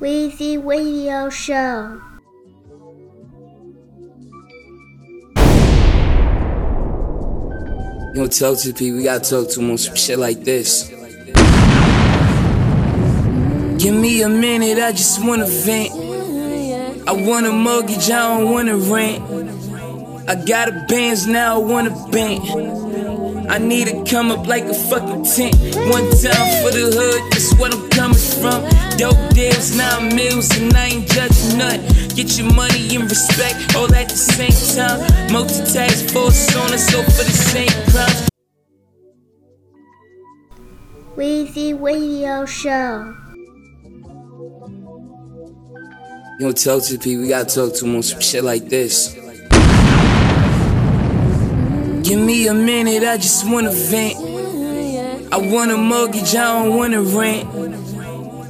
Weezy Radio Show. You don't talk to people, we gotta talk to them on some shit like this. Give me a minute, I just wanna vent. I want a mortgage, I don't wanna rent. I got a Benz now, I want a bent. I need to come up like a fucking tent. One time for the hood, that's what I'm coming from. Dope deals, nine meals, and I ain't judging none. Get your money and respect, all at the same time. Multitask force on us, all for the same crime. Weezy Radio Show. You don't talk to people, we gotta talk to them on some shit like this. Give me a minute, I just wanna vent. I want a mortgage, I don't wanna rent.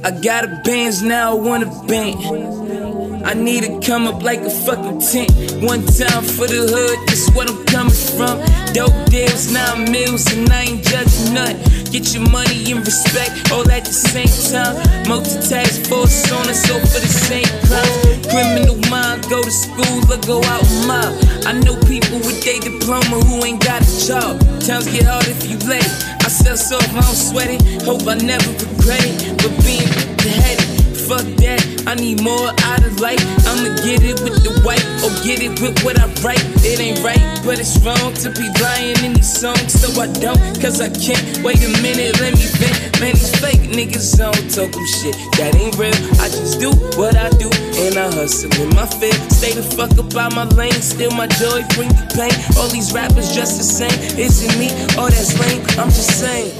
I got a Benz now, I want a bent. I need to come up like a fucking tent. One time for the hood, that's what I'm coming from. Dope deals, nine meals, and I ain't judging none. Get your money and respect, all at the same time. Multitask force on us, all for the same crime. Criminal mind, go to school or go out mob. I know people with their diploma who ain't got a job. Times get hard if you it. I sell soft, I don't sweat it. Hope I never regret it. But being headed, fuck that. I need more out of life. I'ma get it with the white or get it with what I write. It ain't right, but it's wrong to be lying in these songs. So I don't, cause I can't. Wait a minute, let me vent. Man, these fake niggas don't talk them shit. That ain't real. I just do what I do, and I hustle with my fit. Stay the fuck up out my lane. Still my joy, bring the pain. All these rappers just the same. Is it me? Oh, that's lame. I'm just saying.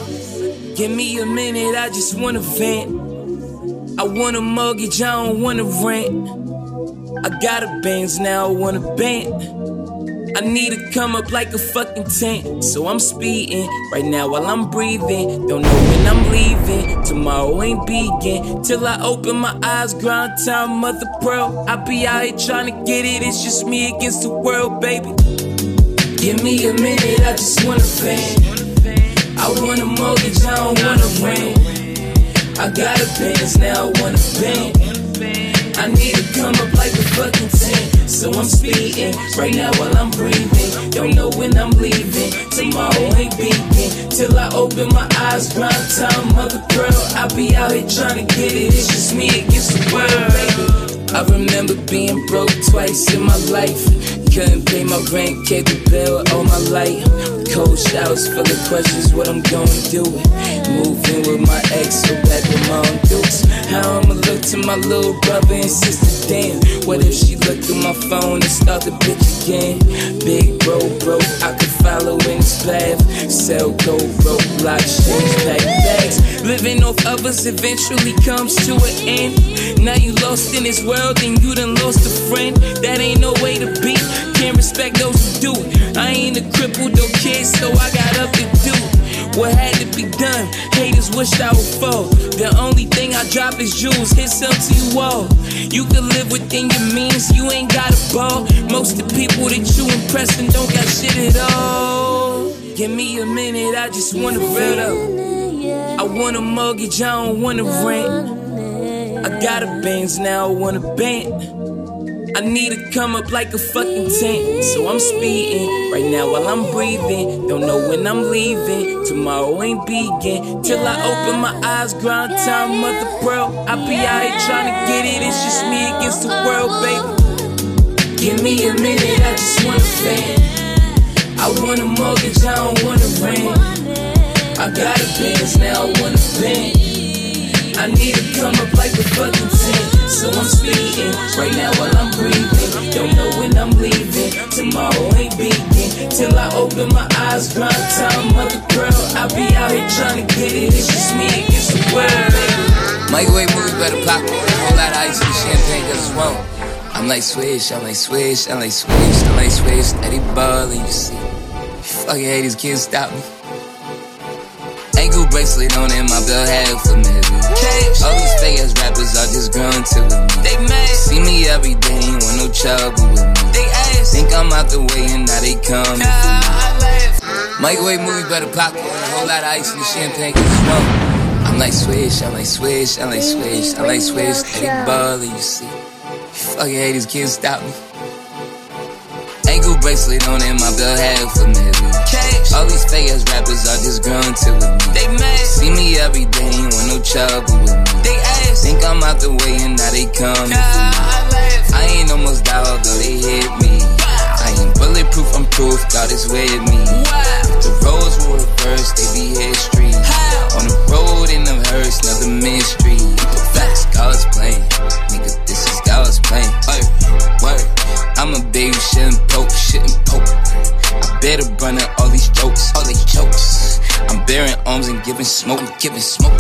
Give me a minute, I just wanna vent. I want a mortgage, I don't wanna rent. I got a Benz now, I want a bent. I need to come up like a fucking tent. So I'm speeding right now while I'm breathing. Don't know when I'm leaving. Tomorrow ain't begin till I open my eyes. Grind time, mother pearl. I be out here trying to get it. It's just me against the world, baby. Give me a minute, I just wanna vent. I want a mortgage, I don't wanna rent. I got a Benz now, I wanna bend. I need to come up like a fucking tent. So I'm speeding right now while I'm breathing. Don't know when I'm leaving. Tomorrow ain't begin till I open my eyes. Grind time, mother girl. I be out here trying to get it. It's just me against the world, baby. I remember being broke twice in my life. Couldn't pay my rent, kept the bill all my life. Cold showers full of questions, what I'm gonna do. Moving with my ex, so back with my own dukes. How I'ma look to my little brother and sister, damn. What if she looked through my phone and start the bitch again? Big bro, broke, I could follow in his path. Sell gold, block, change, pack bags. Living off others eventually comes to an end. Now you lost in this world and you done lost a friend. That ain't no way to be. Can't respect those who do it. I ain't a crippled or kid, so I got up to do what had to be done. Haters wished I would fall. The only thing I drop is jewels, hit some to you all. You can live within your means, you ain't got a ball. Most of the people that you impressing don't got shit at all. Give me a minute, I just wanna real up. I want a mortgage, I don't wanna rent. I got a Benz now, I want a bent. I need to come up like a fucking tent. So I'm speeding right now while I'm breathing. Don't know when I'm leaving. Tomorrow ain't begin till I open my eyes. Grind time, mother bro. I be out here trying to get it. It's just me against the world, baby. Give me a minute, I just wanna fan. I want a mortgage, I don't wanna rent. I got a Benz now, I wanna bend. I need to come up like a fucking tent. So I'm speeding right now while I'm breathing. Don't know when I'm leaving. Tomorrow ain't begin till I open my eyes. Grind time, mother girl. I be out here trying to get it. It's just me against the world, baby. Microwave movie better pop. Whole lot of ice and champagne cause it's wrong. I'm like Swish, I'm like Swish, I'm like Swish, I'm like Swish, Eddie Ballin', you see. Fucking haters can't stop me. Ankle bracelet on and my belt half a million. All these fake ass rappers are just grown to with me. They mad. See me every day, ain't want no trouble with me. They ass. Think I'm out the way and now they coming for me. Microwave movie better pop. A whole lot of ice and champagne it's wrong. I'm like Swish, I'm like Swish, I'm like Swish, I'm like Swish. Eddie Ball, you see. Fucking haters can't stop me. Ankle bracelet on and my belt half a million. Cash. All these fake ass rappers are just grunting with me. They mad. See me every day, ain't want no trouble with me. They ass. Think I'm out the way and now they coming for me. I ain't almost died, although they hit me. I ain't bulletproof, I'm proof, God is with me. If the roads were reversed, they be history. On the road in the hearse, another mystery. Facts, God's playing. Nigga, this is God's playing. Word, word. I'm a baby, shouldn't poke, shouldn't poke. I better run at all these jokes, all these jokes. I'm bearing arms and giving smoke, giving smoke.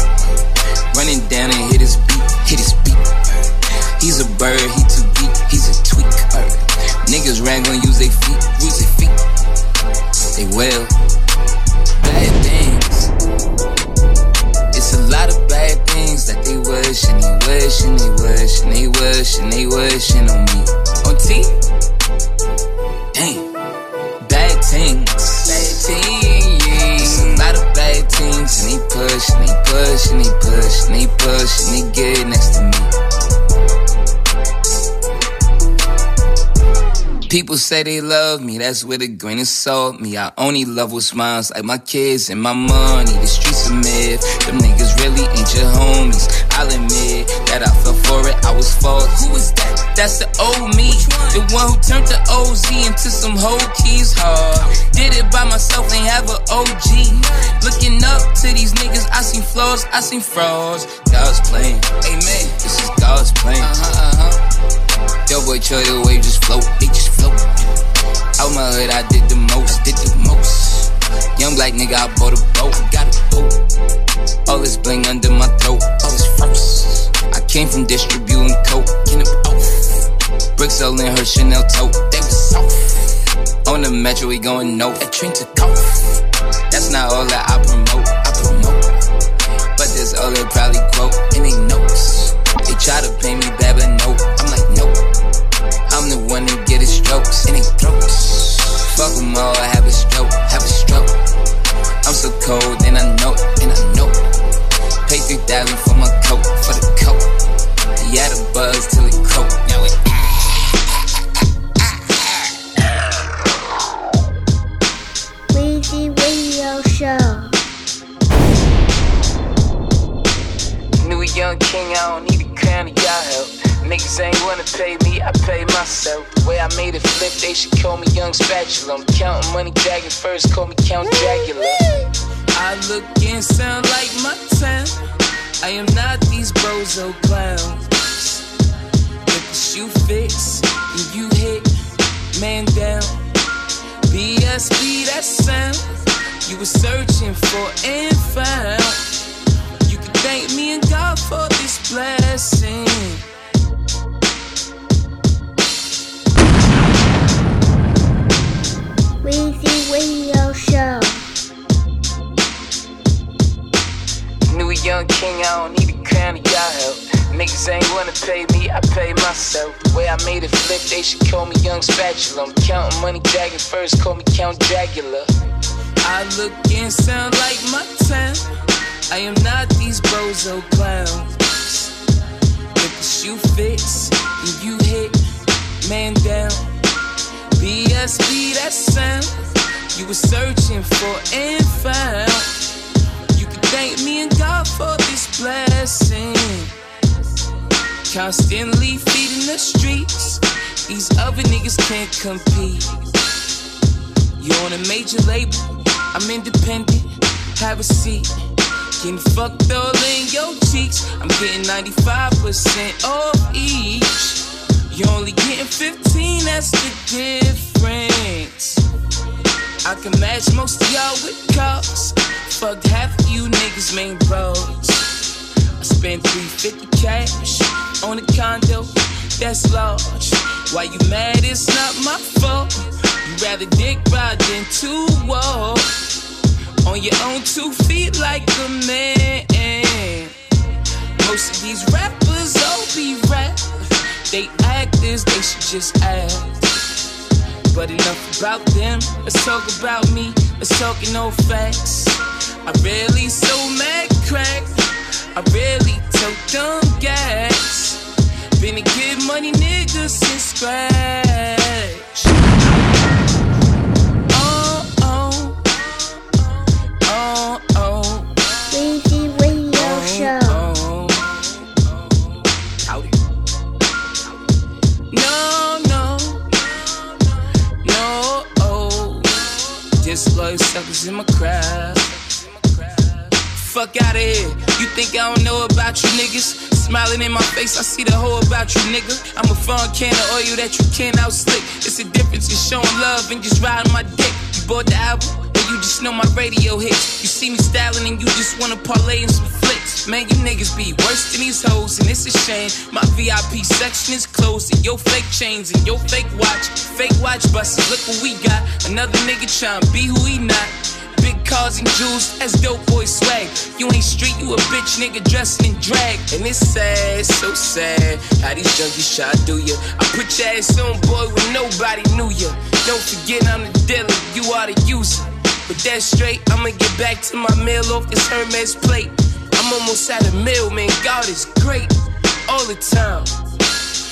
Running down and hit his beat, hit his beat. He's a bird, he too deep, he's a tweak. Niggas ran gon' use their feet, use their feet. They will. Bad things. It's a lot of bad things that they wish and they wish and they wish and they wish and they wishing on me. On T? Damn. Bad things. Bad things. A lot of bad things and they push and they push and they push and they push and they get next to me. People say they love me, that's with a grain of salt. Me, I only love with smiles like my kids and my money. The streets are myth, them niggas really ain't your homies. I'll admit that I fell for it, I was fault. Who is that? That's the old me, the one who turned the OZ into some whole keys hard. Did it by myself, ain't have a OG. Looking up to these niggas, I seen flaws, I seen frauds. God's playing, amen. This is God's plan. Uh huh, uh huh. Yo, boy, Troy, the wave just float, they just float. Out my hood, I did the most, did the most. Young black nigga, I bought a boat, got a boat. All this bling under my throat, all this frost. I came from distributing coke, in the all in her Chanel tote, they was soft. On the metro, we going no, a train to cough. That's not all that I promote, I promote. But this all they probably quote in they notes. They try to pay me bad, but no, I'm like, no. I'm the one that get his strokes in their throats. Fuck them all, I have a stroke, have a stroke. I'm so cold, and I know, and I know. Pay 3000 for my coat, for the coat. He had a buzz till it croaked. Now it young king, I don't need a crown of y'all help. Niggas ain't wanna pay me, I pay myself. The way I made it flip, they should call me Young Spatula. I'm counting money, dragging first, call me Count Dracula. I look and sound like my town. I am not these bozo clowns. If the shoe fits and you hit, man down. BSB, that sound you were searching for and found. You thank me and God for this blessing. Weezy Radio Show. New young king, I don't need a crown of y'all help. Niggas ain't wanna pay me, I pay myself. The way I made it flip, they should call me Young Spatula. I'm counting money, dragging first, call me Count Dracula. I look and sound like my town. I am not these bozo oh, clowns. If the shoe fits and you hit, man down. BSB, that sound you were searching for and found. You can thank me and God for this blessing. Constantly feeding the streets. These other niggas can't compete. You're on a major label, I'm independent. Have a seat. Getting fucked all in your cheeks. I'm getting 95% off each. You only getting 15, that's the difference. I can match most of y'all with cars. Fucked half of you niggas, main bros. I spent 350 cash on a condo that's large. Why you mad? It's not my fault. You rather dick ride than two walk on your own two feet like a man. Most of these rappers all be rap. They actors, they should just act. But enough about them. Let's talk about me. Let's talk no facts. I rarely so mad crack. I rarely took them gas. Been a good money nigga since scratch. Suckers in my crowd. Fuck out of here. You think I don't know about you niggas? Smiling in my face, I see the whole about you, nigga. I'm a fun can of oil that you can't outslick. It's a difference in showing love and just riding my dick. You bought the album, and you just know my radio hits. You see me styling and you just wanna parlay in some. Man, you niggas be worse than these hoes, and it's a shame. My VIP section is closed, and your fake chains and your fake watch. Fake watch busters, look what we got. Another nigga tryna be who he not. Big cars and jewels, that's dope boy swag. You ain't street, you a bitch nigga dressed in drag. And it's sad, so sad. How these junkies try to do ya. I put your ass on, boy, when nobody knew ya. Don't forget I'm the dealer, you are the user. But that's straight, I'ma get back to my meal off this Hermes plate. I'm almost at a meal, man. God is great all the time.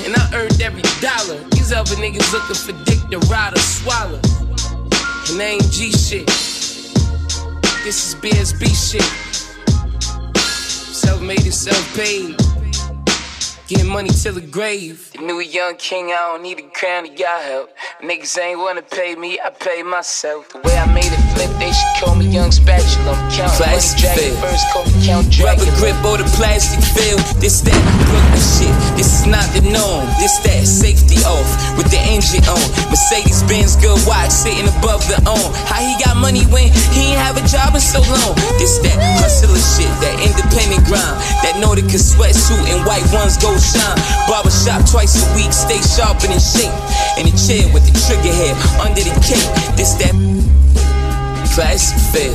And I earned every dollar. These other niggas looking for dick to ride or swallow. And they ain't G shit. This is BSB shit. Self made and self paid. Getting money till the grave. The new young king, I don't need a crown to y'all help. Niggas ain't wanna pay me, I pay myself. The way I made it flip, they should call me Young Spatula. I'm counting money, Plastic dragon feel. first, call me Count Rubber Dracula. grip or the plastic feel. This that Brooklyn shit. This is not the norm. This that safety off with the engine on. Mercedes Benz good watch sitting above the arm. How he got money when he ain't have a job in so long? This that hustler Nautica sweatsuit and white ones go shine. Barbershop twice a week. Stay sharp and in shape. In a chair with the trigger hair under the cape. This that classic feel.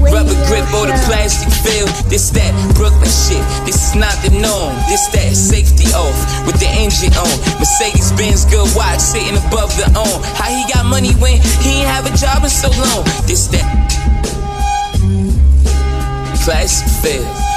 Rubber grip or the plastic feel. This that Brooklyn shit. This is not the norm. This that safety off with the engine on. Mercedes Benz good watch sitting above the arm. How he got money when he ain't have a job in so long? This that classic feel.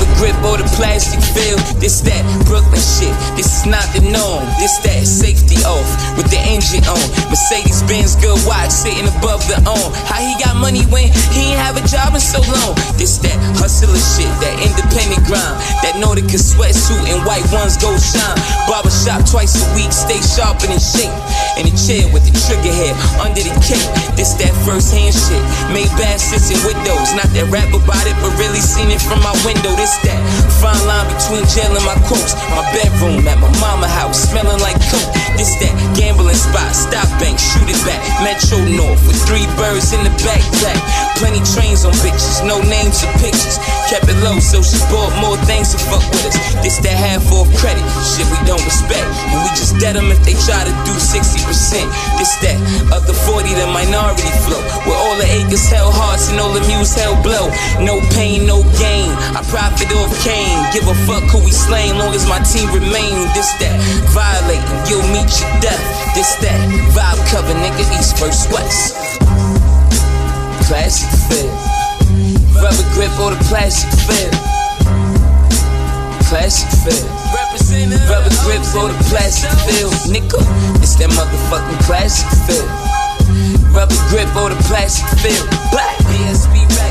Rubber grip or the plastic feel. This that Brooklyn shit. This is not the norm. This that safety off with the engine on. Mercedes Benz good watch sitting above the arm. How he got money when he ain't have a job in so long? This that hustler shit. That independent grind. That Nautica sweatsuit and white ones go shine. Barbershop twice a week. Stay sharp and in shape. In a chair with the trigger hair under the cape. This that first hand shit. Made bad sits in windows. Not that rap about it, but really seen it from my window. This that fine line between jail and my quotes. My bedroom at my mama house, smelling like coke. This that gambling spot, stop bank, shoot it back. Metro North with three birds in the backpack. Plenty trains on bitches, no names or pictures. Kept it low, so she bought more things to fuck with us. This that half off credit, shit we don't respect. And we just dead them if they try to do 60%. This that other 40, the minority flow. Where all the acres held hearts and all the muse held blow. No pain, no gain. I profit off Cain. Give a fuck who we slain, long as my team remain. This that violating, you'll meet your death. This that vibe cover, nigga, East versus West. Classic feel. Rubber grip or the plastic feel. Classic feel. Rubber grip or the plastic feel. Nigga, it's that motherfucking classic feel. Rubber grip or the plastic feel. Black BSB records.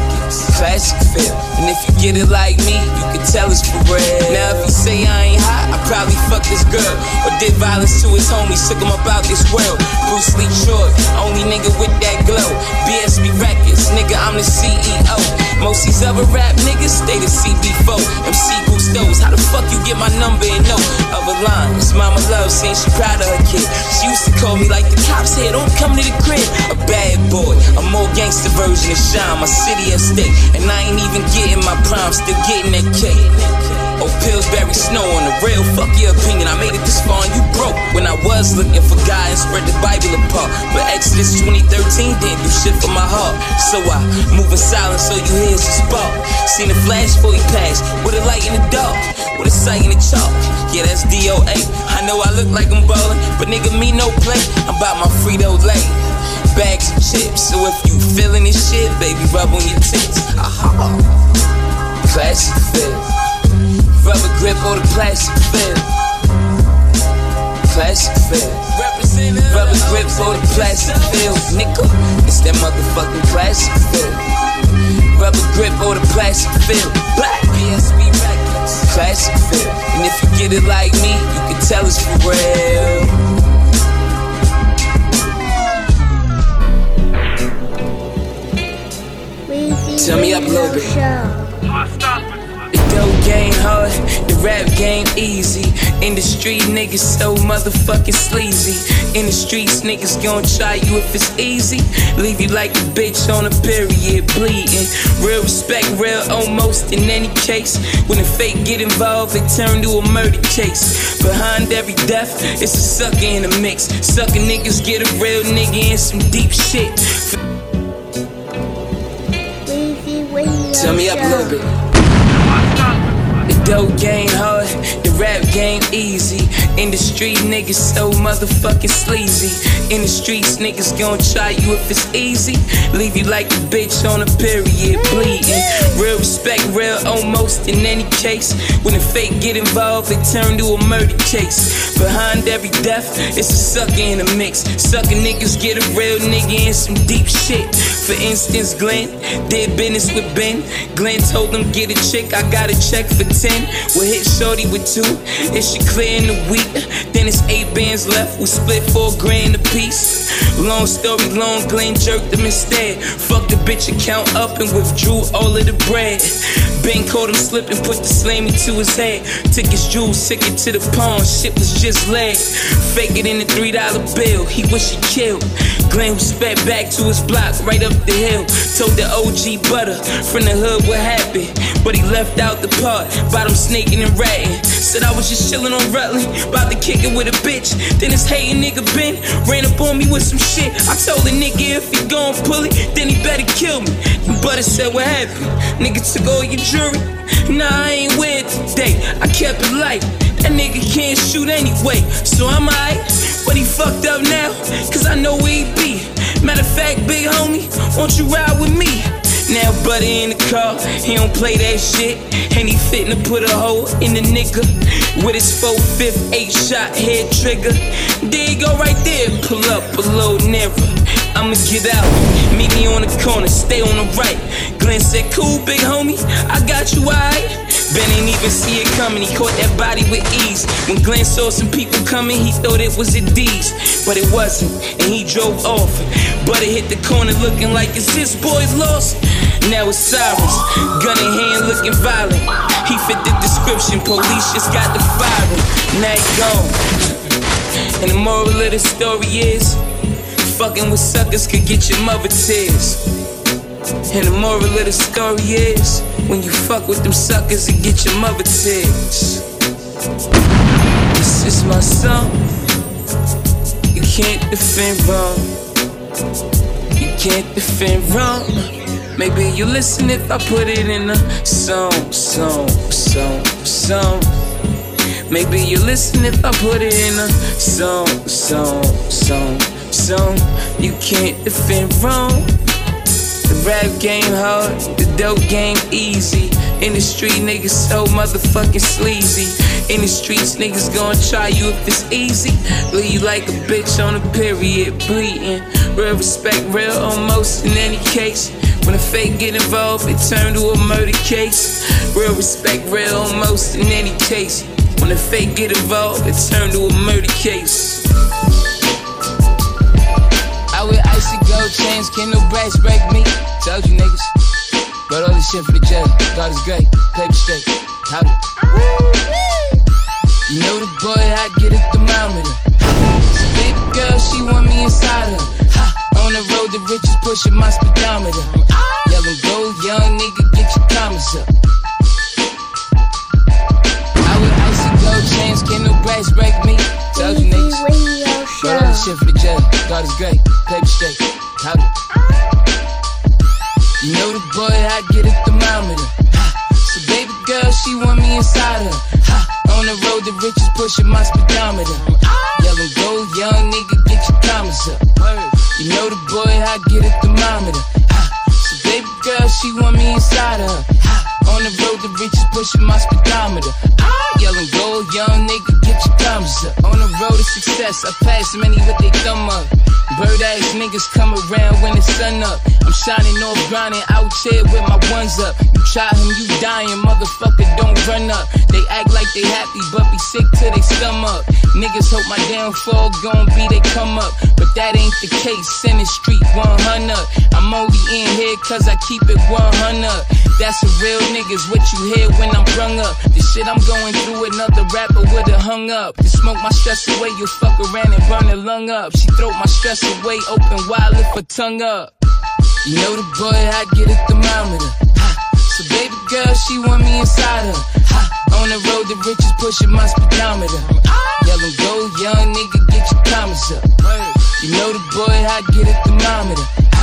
Classic feel. And if you get it like me, you can tell it's for real. Now if you say I ain't hot, I probably fuck this girl. Or did violence to his homies, took him about this world. Bruce Lee Short, only nigga with that glow. BSB records, nigga, I'm the CEO. Most these other rap niggas, they the CB4. MC Gustos, how the fuck you get my number and know? Other lines, mama love saying she proud of her kid. She used to call me like the cops here, don't come to the crib. A bad boy, a more gangster version of Shine, my city and state. And I ain't even getting my prime, still getting that cake. Oh, Pillsbury snow on the real, fuck your opinion. I made it this far and you broke. When I was looking for God and spread the Bible apart. But Exodus 2013 didn't do shit for my heart. So I move in silence so you hear a spark. Seen a flash before he passed, with a light in the dark, with a sight in the chalk. Yeah, that's DOA. I know I look like I'm ballin', but nigga, me no play. I'm about my Frito Lay. Bags of chips, so if you feeling this shit, baby, rub on your tits. Aha. Classic feel. Rubber grip or the plastic feel. Classic feel. Rubber grip or the plastic feel. Nickel, it's that motherfucking plastic feel. Rubber grip or the plastic feel. Black BSB records. Classic feel. And if you get it like me, you can tell it's for real. Tell me up a little bit. The dope game hard, the rap game easy. In the street, niggas so motherfucking sleazy. In the streets, niggas gon' try you if it's easy. Leave you like a bitch on a period, bleeding. Real respect, real almost in any case. When the fake get involved, they turn to a murder case. Behind every death, it's a sucker in the mix. Sucker niggas get a real nigga in some deep shit. Tell me up a little bit. The dope game hard, the rap game easy. In the street, niggas so motherfucking sleazy. In the streets, niggas gon' try you if it's easy. Leave you like a bitch on a period, bleeding. Real respect, real almost in any case. When the fake get involved, they turn to a murder case. Behind every death, it's a sucker in the mix. Sucker niggas get a real nigga in some deep shit. For instance, Glenn did business with Ben. Glenn told him get a chick, I got a check for 10. We'll hit shorty with two. It should clear in the week. Then it's eight bands left. We split four grand a piece. Long story long, Glenn jerked him instead. Fuck the bitch account up and withdrew all of the bread. Ben caught him slipping, put the slammy to his head. Took his jewels, took it to the pawn. Shit was just leg. Fake it in a three dollar bill. He wish he killed. Glenn sped back to his block, right up the hill. Told the OG butter from the hood what happened, but he left out the part about him snaking and ratting. Said I was just chilling on Rutland, about to kick it with a bitch. Then this hating nigga Ben ran up on me with some shit. I told the nigga if he gon' pull it, then he better kill me. And Butter said what happened? Nigga took all your jewelry. Nah, I ain't with it today. I kept it light. That nigga can't shoot anyway, so I'm alright. But he fucked up now, cause I know where he be. Matter of fact, big homie, won't you ride with me? Now buddy in the car, he don't play that shit. And he fittin' to put a hole in the nigga with his 4 5th 8 shot head trigger. There you go right there, pull up a little nearer. I'ma get out, meet me on the corner, stay on the right. Glenn said, cool, big homie, I got you, alright. Ben ain't even see it coming, he caught that body with ease. When Glenn saw some people coming, he thought it was a D's, but it wasn't, and he drove off. But it hit the corner looking like, is this boy's lost? Now it's Cyrus, gun in hand looking violent. He fit the description, police just got the firing. Now he gone. And the moral of the story is, fucking with suckers could get your mother tears. And the moral of the story is, when you fuck with them suckers, it get your mother tears. This is my song. You can't defend wrong. You can't defend wrong. Maybe you listen if I put it in a song, song, song, song. Maybe you listen if I put it in a song, song, song, song. You can't defend wrong. The rap game hard, the dope game easy. In the street, niggas so motherfucking sleazy. In the streets, niggas gon' try you if it's easy. Leave you like a bitch on a period, bleeding. Real respect, real almost in any case. When a fake get involved, it turn to a murder case. Real respect, real almost in any case. When a fake get involved, it turn to a murder case. Icy gold chains, can no brass break me. Told you niggas. Brought all this shit for the jail. God is great, paper straight. Howdy. You know the boy, I get a thermometer. Baby girl, she want me inside her. Ha, on the road, the riches pushing my speedometer. Yellow gold, young nigga, get your commas up. I wear icy gold chains, can no brass break me. Told you niggas. All this shit for the jail. God is great, paper straight. Howdy. You know the boy, I get a thermometer. Ha. So baby girl, she want me inside her. Ha. On the road, the riches pushing my speedometer. Yellow gold, young nigga, get your commas up. You know the boy, I get a thermometer. Ha. Baby girl, she want me inside her. On the road the riches, pushing my speedometer. Ah, yelling gold, young nigga, get your thumbs up. On the road to success, I pass many with their thumb up. Bird ass niggas come around when the sun up. I'm shining off grinding out here with my ones up. You try him, you dying, motherfucker, don't run up. They act like they happy, but be sick till they stomach. Niggas hope my downfall gon' be they come up, but that ain't the case. In the street 100. I'm only in here cause I keep it 100. That's a real niggas, what you hear when I'm brung up. The shit I'm going through, another rapper would've hung up. To smoke my stress away, you fuck around and burn a lung up. She throw my stress away, open wide, lift her tongue up. You know the boy, I get a thermometer. Ha. So baby girl, she want me inside her. Ha. On the road, the riches pushing my speedometer. Yellow go, young nigga, get your commas up. You know the boy, I get a thermometer.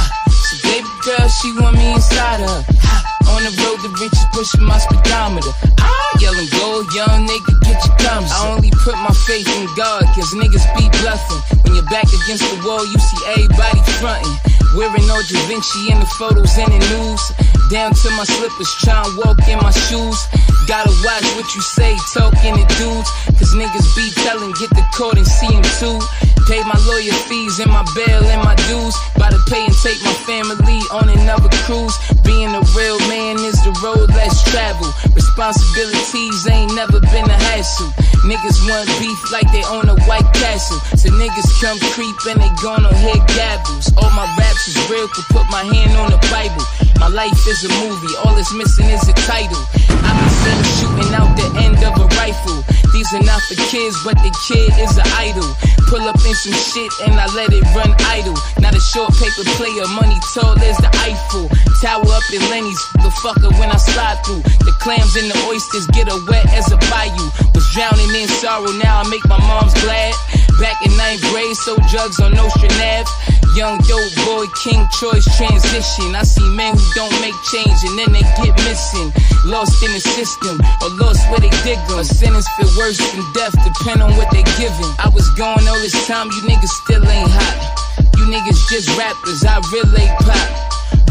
Girl, she want me inside her. On the road, the riches pushing my speedometer. Ah, yelling go, young nigga, get your commas. I only put my faith in God, cause niggas be bluffing. When you're back against the wall, you see everybody fronting. Wearing all Da Vinci in the photos and the news. Down to my slippers, tryin' walk in my shoes. Gotta watch what you say, talking to dudes. Cause niggas be telling, get the court and see 'em too. Pay my lawyer fees and my bail and my dues. About to pay and take my family on another cruise. Being a real man is the road less traveled. Responsibilities ain't never been a hassle. Niggas want beef like they own a White Castle. So niggas come creep and they gonna hear gabbles. All my raps is real, could put my hand on the Bible. My life is a movie, all it's missing is a title. I be seen shooting out the end of a rifle. These are not for kids, but the kid is an idol. Pull up in some shit and I let it run idle. Not a short paper player, money tall as the Eiffel. Tower up in Lenny's, the fucker when I slide through. The clams and the oysters get a wet as a bayou. Was drowning in sorrow, now I make my mom's glad. Back in ninth grade, sold drugs on Nostrand Ave. Young dope boy, King Choice transition. I see men who don't make change and then they get missing. Lost in the system or lost where they dig 'em. A sentence feel worse than death, depend on what they giving. I was going all this time, you niggas still ain't hot. You niggas just rappers, I relay pop.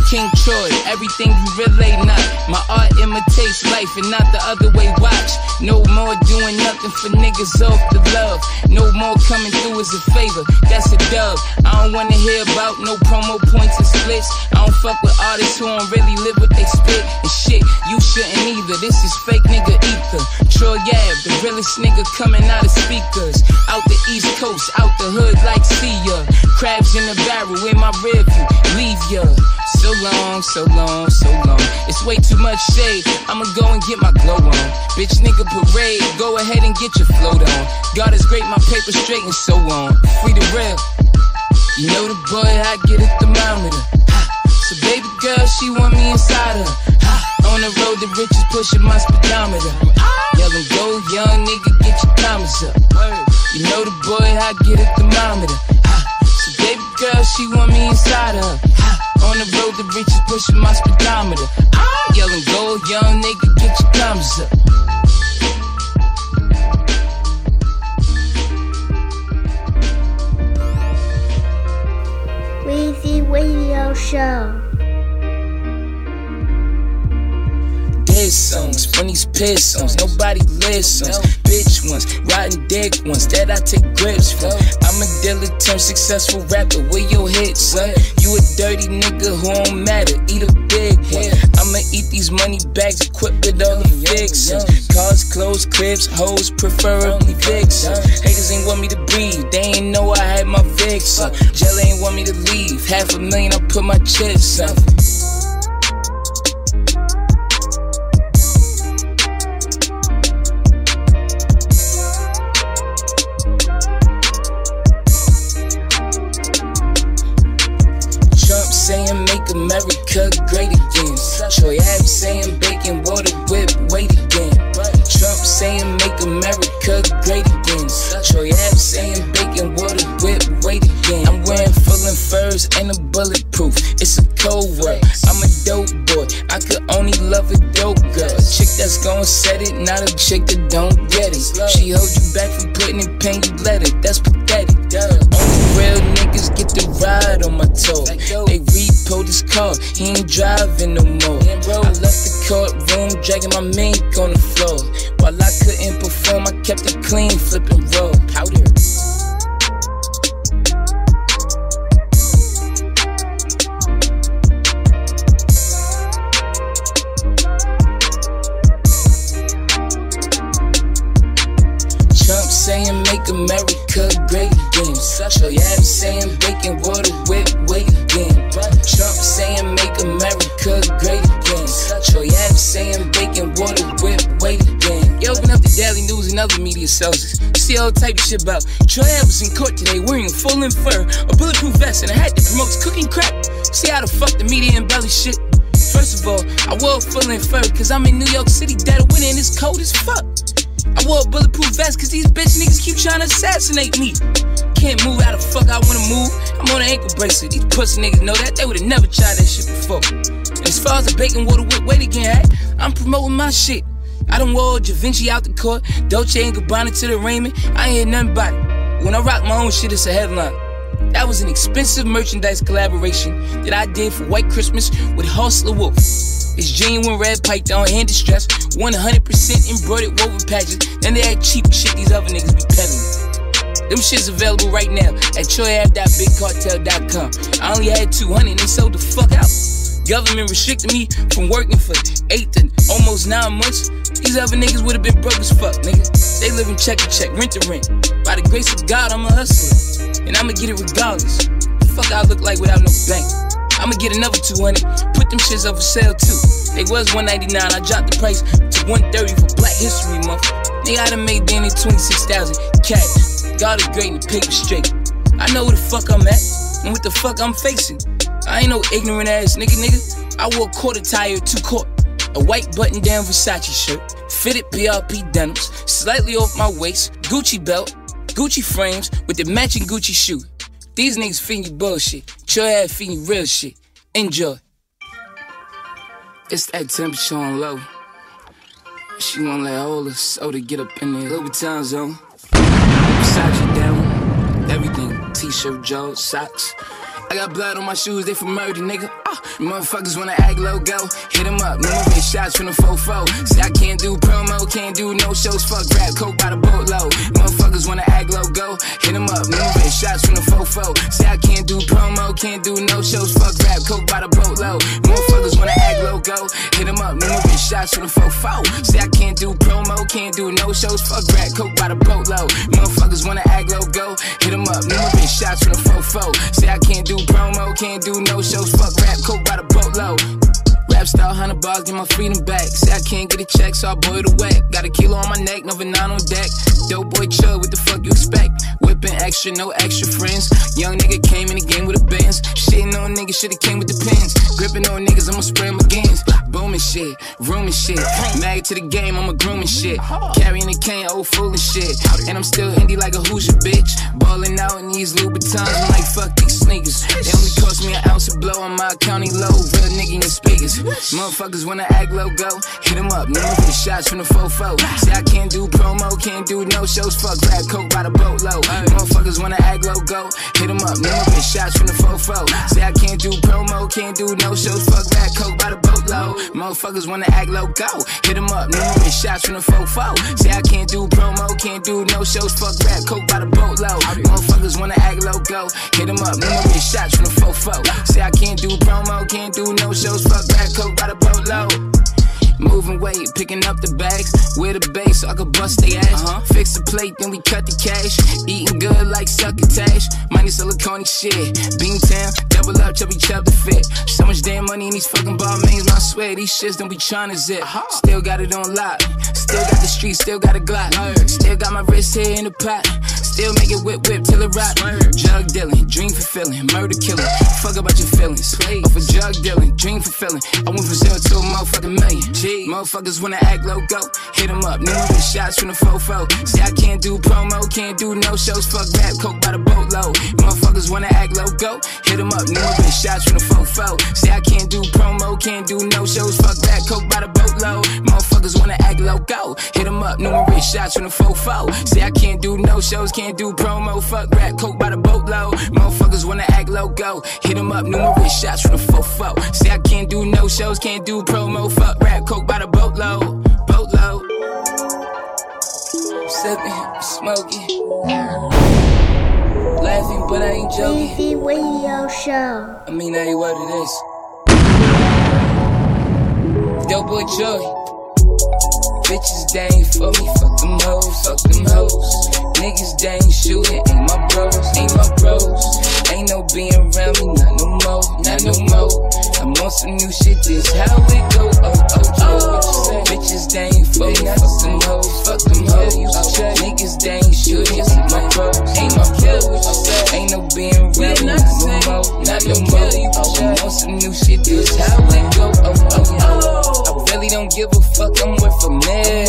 King Troy, everything you relay not. My art imitates life and not the other way. Watch, no more doing nothing for niggas off the love. No more coming through as a favor, that's a dub. I don't wanna hear about no promo points and splits. I don't fuck with artists who don't really live what they spit. And shit, you shouldn't either. This is fake nigga ether. Troy Ave, the realest nigga coming out of speakers. Out the East Coast, out the hood like Sia. Crabs in the barrel in my view, leave ya. So long, so long, so long. It's way too much shade. I'ma go and get my glow on. Bitch nigga parade, go ahead and get your float on. God is great, my paper straight and so on. Free the real. You know the boy, I get a thermometer. So baby girl, she want me inside her. On the road, the riches pushing my speedometer. Yelling go, young nigga, get your commas up. You know the boy, I get a thermometer. So baby girl, she want me inside her. On the road, the riches pushing my speedometer. Ah, yelling go, young nigga, get your commas up. Weezy Radio Show. Dead songs, from these piss songs, nobody listens. Bitch ones, riding dick ones that I take grips from. I'm a dilettante, successful rapper, where your hit, son? You a dirty nigga who don't matter, eat a big one. I'ma eat these money bags equipped with all the fixins. Cars, clothes, cribs, hoes, preferably vixens. Haters ain't want me to breathe, they ain't know I had my vixen. Jelly ain't want me to leave, half a million I put my chips up. About Troy was in court today wearing full in fur, a bulletproof vest, and a hat that promotes cooking crap. See how the fuck the media embellish shit? First of all, I wore full in fur cause I'm in New York City, dead of winter and it's cold as fuck. I wore a bulletproof vest cause these bitch niggas keep trying to assassinate me. Can't move how the fuck I wanna move. I'm on an ankle bracelet. These pussy niggas know that. They would've never tried that shit before. And as far as the bacon water whip wait again, I'm promoting my shit. I done wore Da Vinci out the court, Dolce and Gabbana to the Raymond. I ain't hear nothing about it. When I rock my own shit, it's a headline. That was an expensive merchandise collaboration that I did for White Christmas with Hustler Wolf. It's genuine red python hand distress, 100% embroidered woven patches. None they that cheap shit these other niggas be peddling. Them shit's available right now at troyapp.bigcartel.com. I only had 200 and they sold the fuck out. Government restricted me from working for eight to almost nine months. These other niggas would have been broke as fuck, nigga. They living check to check, rent to rent. By the grace of God, I'm a hustler. And I'ma get it regardless. The fuck I look like without no bank. I'ma get another 200. Put them shits up for sale too. They was 199. I dropped the price to 130 for Black History Month. Nigga, I done made Danny 26,000 cash. God is great and the paper straight. I know where the fuck I'm at and what the fuck I'm facing. I ain't no ignorant ass nigga, nigga. I wore quarter tire two court. A white button down Versace shirt, fitted PRP denims, slightly off my waist, Gucci belt, Gucci frames with the matching Gucci shoe. These niggas feeding you bullshit. Chill ass feeding you real shit. Enjoy. It's that temperature on low. She let hold her soda get up in there. Louboutin zone. Versace down. Everything. T-shirt, jaws, socks. I got blood on my shoes, they for murder, nigga. Ah, motherfuckers wanna act low, go. Hit 'em up, no more shots from the fofo. Say I can't do promo, can't do no shows, fuck rap, coke by the boatload. Motherfuckers wanna act low, go. Hit 'em up, no more shots from the fofo. Say I can't do promo, can't do no shows, fuck rap, coke by the boatload. Motherfuckers wanna act low, go. Hit 'em up, no more shots from the fofo. Say I can't do promo, can't do no shows, fuck rap, coke by the boatload. Motherfuckers wanna act low, go. Hit 'em up, more shots from the fofo. Say I can't do promo, can't do no shows, fuck rap, coke by the boatload. Rap style, hundred bars, get my freedom back. Say I can't get a check, so I boil the whack. Got a kilo on my neck, number nine on deck. Dope boy chug, what the fuck you expect? Whipping extra, no extra friends. Young nigga came in the game with a bands. Shitting on niggas, shoulda came with the pins. Gripping on niggas, I'ma spray spray 'em again. Booming shit, rooming shit. Married to the game, I'm a grooming shit. Carrying a cane, old fool and shit. And I'm still indie like a Hoosier bitch. Balling out in these Louboutins, I'm like fuck these sneakers. They only cost me an ounce of blow on my county low. Real nigga in your speakers. Motherfuckers wanna act low, go. Hit 'em up, no more shots from the fofo. Say I can't do promo, can't do no shows. Fuck rap, coke by the boatload. Motherfuckers wanna act low, go. Hit 'em up, no more shots from the fofo. Say I can't do promo, can't do no shows. Fuck rap, coke by the boatload. Motherfuckers wanna act low, go. Hit 'em up, no more shots from the fofo. Say I can't do promo, can't do no shows. Fuck rap, coke by the boatload. Motherfuckers wanna act low, go. Hit 'em up, no more shots from the fofo. Say I can't do promo, can't do no shows. Fuck rap, coke by the boatload. Moving weight, picking up the bags. With a base so I could bust they ass. Uh-huh. Fix the plate, then we cut the cash. Eating good like succotash. Money silicone shit. Beantown, double up, chubby chub to fit. So much damn money in these fucking Balmains. I swear these shits don't be trying to zip. Uh-huh. Still got it on lock. Still got the street, still got a Glock. Still got my wrist here in the pot. Still make it whip whip till it rock. Drug dealing, dream fulfilling, murder killing. Fuck about your feelings. Off of drug dealing, dream fulfilling. I went from zero to a motherfucking million. G. Motherfuckers wanna act low, go. Hit 'em up, numerous shots from the fofo. Say I can't do promo, can't do no shows. Fuck rap, coke by the boatload. Motherfuckers wanna act low, go. Hit 'em up, numerous shots from the fofo. Say I can't do promo, can't do no shows. Fuck rap, coke by the boatload. Motherfuckers wanna act low, go. Hit 'em up, numerous shots from the fofo. Say I can't do no shows, can't do promo. Fuck rap, coke by the boatload. Motherfuckers wanna act loco. Hit them up, numerous shots from the fofo. Say I can't do no shows, can't do promo. Fuck rap, coke by the boatload. Boatload. Sipping, smoking. Laughing, but I ain't joking. Weezy Radio Show. I mean, that ain't what it is. Dope boy Joey. Bitches, they ain't for me, fuck them hoes, fuck them hoes. Niggas, they ain't shooting, ain't my bros, ain't my bros. Ain't no being around me, not no more, not no more. I'm on some new shit, this how it go, oh, oh, oh. oh, oh. What you say? Bitches, they ain't for me, fuck them hoes, fuck them hoes. Niggas, they ain't shooting, ain't my bros, ain't my bros. Ain't no being real. no more, not no more. I'm on some new shit, this how it go, oh, oh, oh, oh. I really don't give a fuck, I'm worth a man.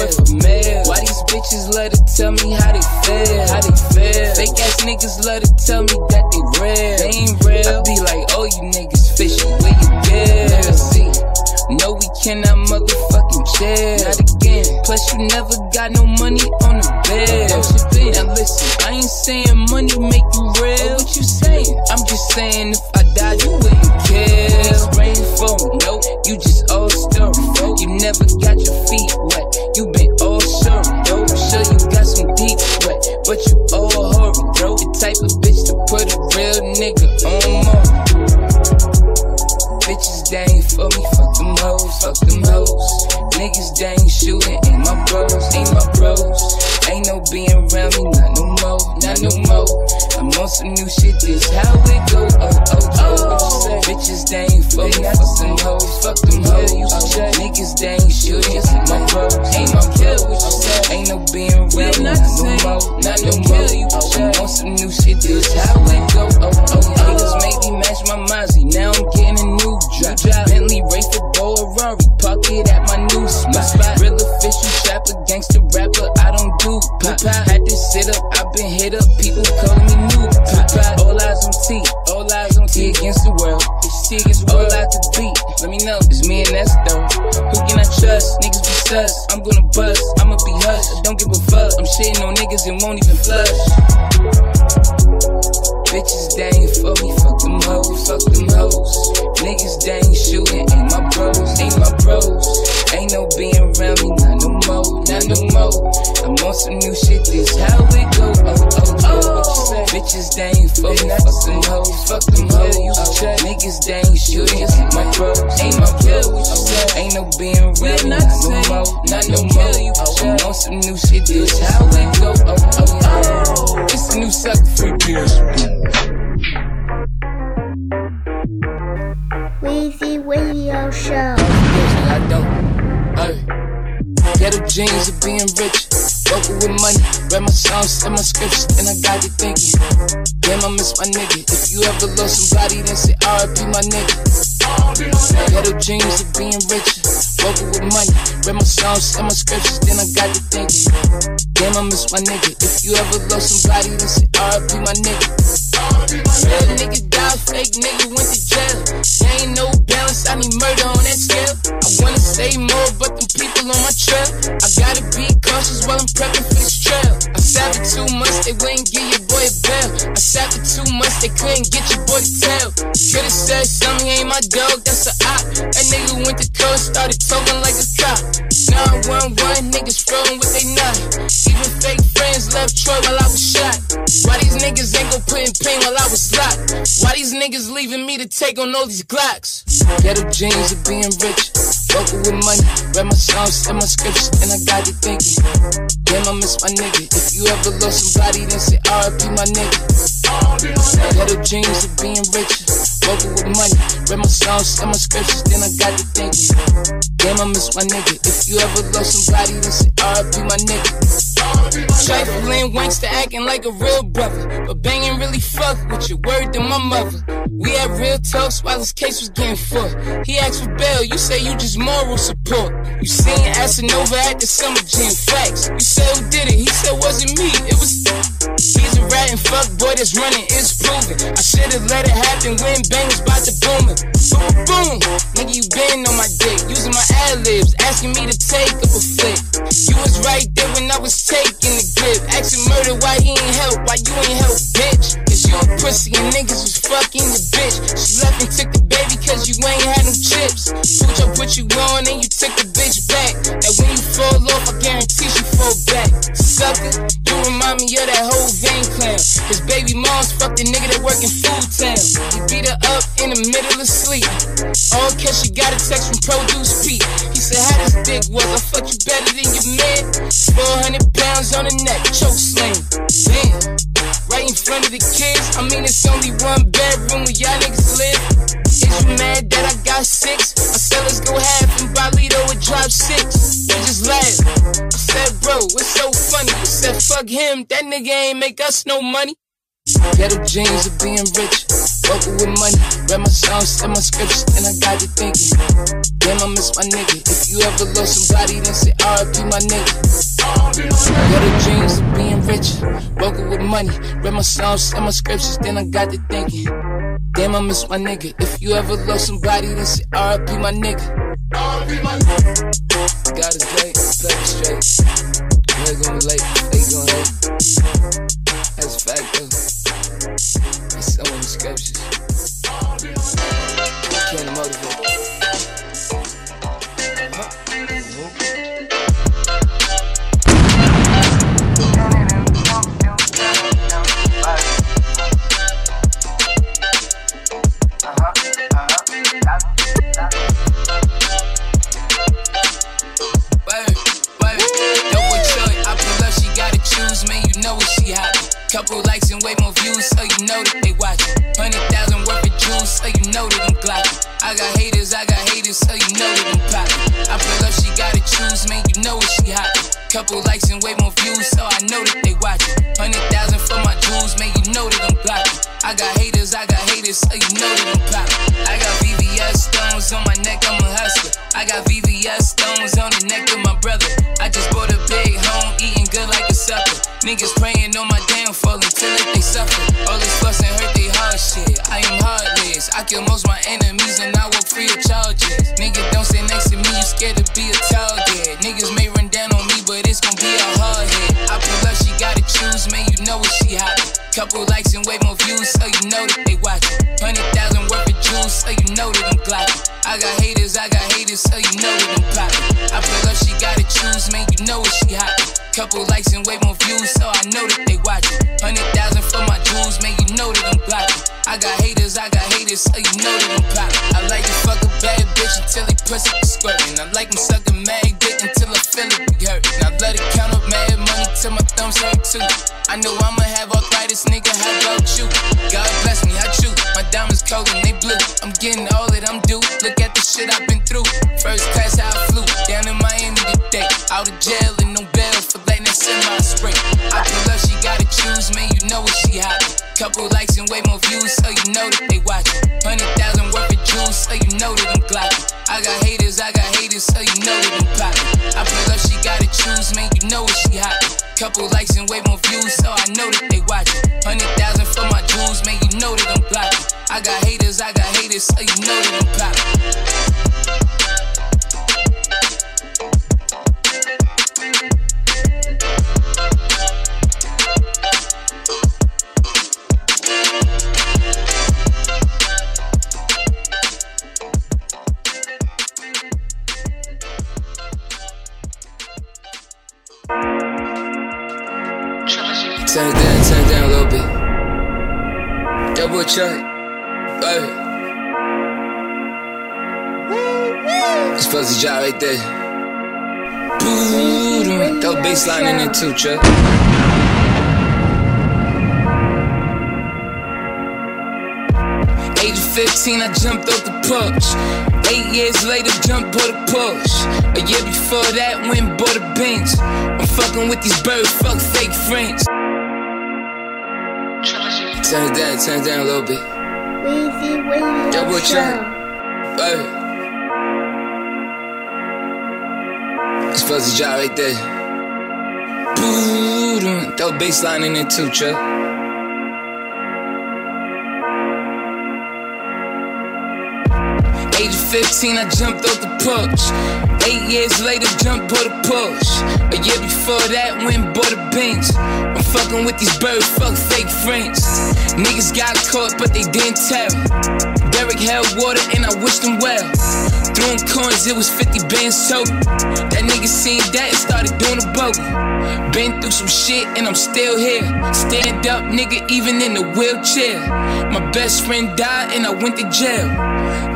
Why these bitches love to tell me how they feel? How they feel? Fake ass niggas love to tell me that they real. They ain't real. I be like, oh, you niggas fishy, where you get? Never see. No, we cannot motherfucking chill. Not again. Plus, you never got no money on the bed. Now listen, I ain't saying money make you real. Oh, what you saying? I'm just saying if I died, you wouldn't care. Rain for me, nope. You just all story. You never got your feet wet. You been all sure, yo. Sure you got some deep wet, but you all hurry, bro. The type of on some new shit, this how it go, oh, oh, oh. Bitches, they ain't for me, fuck them hoes, fuck them hoes. Niggas, they ain't shooting, my bros, ain't my bros. Ain't no being me, not no more, not no more. I'm on some new shit, this how it go, oh, oh, oh. Niggas make me match my Mozzie, now I'm getting a new drop. Bentley, race the Boa Rari, park it at my new spot. Real official trapper, gangster rapper, I don't do pop. Had to sit up, and that's. Who can I trust? Niggas be sus. I'm gonna bust, I'ma be hush. I don't give a fuck. I'm shitting on niggas and won't even flush. Bitches, ain't for me, fuck them hoes, fuck them hoes. Niggas, ain't shooting, ain't my bros, ain't my bros. Ain't no being around me, not no more, not no more. I'm on some new shit, this how it go, oh. Bitches, they ain't for me, fuck them hoes, fuck them hoes. Niggas, they ain't shooting, ain't my bros, ain't my bros. Ain't no being around me, not no more, not no more. I'm on some new shit, this how it go, oh, oh, oh, oh. It's a new sucker free PS. Weezy Radio Show. I don't. Hey. Ghetto dreams of being rich. Vocal with money. Read my songs, said my scripts, and I got you thinking. Damn, I miss my nigga. If you ever lost somebody, then say RIP my nigga. Ghetto dreams of being rich. Vocal with money. Read my songs, said my scripts, then I got you thinking. Damn, I miss my nigga. If you ever lost somebody, then say RIP my nigga. Real nigga died, fake nigga went to jail. There ain't no balance, I need murder on that scale. I wanna say more, but them people on my trail. I gotta be cautious they couldn't get your boy to tell. Could've said something, ain't my dog, that's a op. That nigga went to court, started talking like a cop. Now one one niggas throwing with they not. Even fake friends left Troy while I was shot. Why these niggas ain't gon' put in pain while I was locked? Why these niggas leaving me to take on all these Glocks? Ghetto dreams of being rich. Vocal with money. Read my songs and my scripts, and I got you thinking. Damn, I miss my nigga. If you ever lost somebody, then say RIP my nigga. Ghetto dreams of being rich. Vocal with money. Read my songs and my scriptures, then I got you thinking. Damn, I miss my nigga. If you ever lost somebody, then say RIP my nigga. Trifling wanks to acting like a real brother. But banging really fuck with your word to my mother. We had real talks while his case was getting fucked. He asked for bail, you say you just moral support. You seen Casanova at the summer gym, facts. You said who did it, he said wasn't me, it was. He's a rat and fuck boy that's running, it's proven. I should've let it happen when bang was about to boom it. Boom, boom, nigga, you been on my dick, using my ad libs, asking me to take up a flick. You was right there when I was taking the grip. Asking murder why he ain't help, why you ain't help, bitch. Cause you a pussy and niggas was fucking the bitch. She left and took the baby cause you ain't had no chips. Put your put you on and you took the bitch back. And when you fall off, I guarantee she fall back. Sucker, you remind me of that whole vein clown. His baby mom's fucked the nigga that work in food town. He beat her up in the middle of sleep. All cause she got a text from Produce Pete. He said, How this dick was, I fuck you better than your man. 400 pounds on the neck, choke slam. Damn. Right in front of the kids. I mean, it's only one bedroom where y'all niggas live. Is you mad that I got six? I said, let's go half and Bolito would drop six. They just laughed. I said, bro, what's so funny? I said, fuck him. That nigga ain't make us no money. Ghetto dreams of being rich, vocal with money. Read my songs, said my scriptures, and I got you thinking. Damn, I miss my nigga. If you ever lost somebody, then say RIP my nigga. Ghetto dreams of being rich, vocal with money. Read my songs, said my scriptures, then I got you thinking. Damn, I miss my nigga. If you ever lost somebody, then say RIP my nigga. My nigga. Great, play it straight. They gon' relate, they so I know that they watching. Hundred thousand for my jewels, man, you know that I'm blocking. I got haters, I got haters, so you know that I'm popping. Check. Hey. It's to drop right there. Boom. Throw baseline in there too, Chuck. Age of 15, I jumped off the porch. Eight years later, jumped on the Porsche. A year before that, went bought a bench. I'm fucking with these birds, fuck fake friends. Turn it down, turn it down a little bit. Double check. Hey. It's supposed to drop right there. Boom. Throw baseline in there too, Chuck. Age of 15, I jumped off the porch. Eight years later, jumped on the push. A year before that, went bought a bench. I'm fucking with these birds, fuck fake friends. Niggas got caught, but they didn't tell. Derek held water, and I wished him well. Throwing coins, it was 50 bands total. That nigga seen that and started doing a bogey. Been through some shit, and I'm still here. Stand up, nigga, even in the wheelchair. My best friend died, and I went to jail.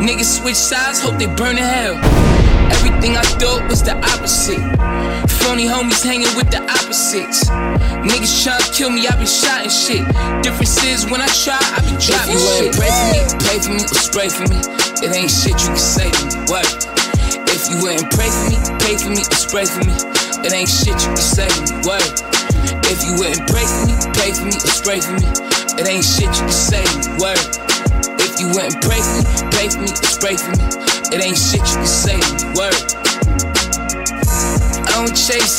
Niggas switch sides, hope they burn in hell. Everything I thought was the opposite. Phony homies hanging with the opposites. Niggas tryna kill me, I be shot and shit. Difference is when I try, I be dropping If you shit. ain't pray for me, pay for me, or spray for me, it ain't shit you can say to me. What? If you wouldn't pray for me, pay for me, or spray for me, it ain't shit you can say to me. What? If you wouldn't pray for me, pay for me, or spray for me, it ain't shit you can say to me. Word. If you wouldn't pray for me, pay for me, or spray for me, it ain't shit you can say to me.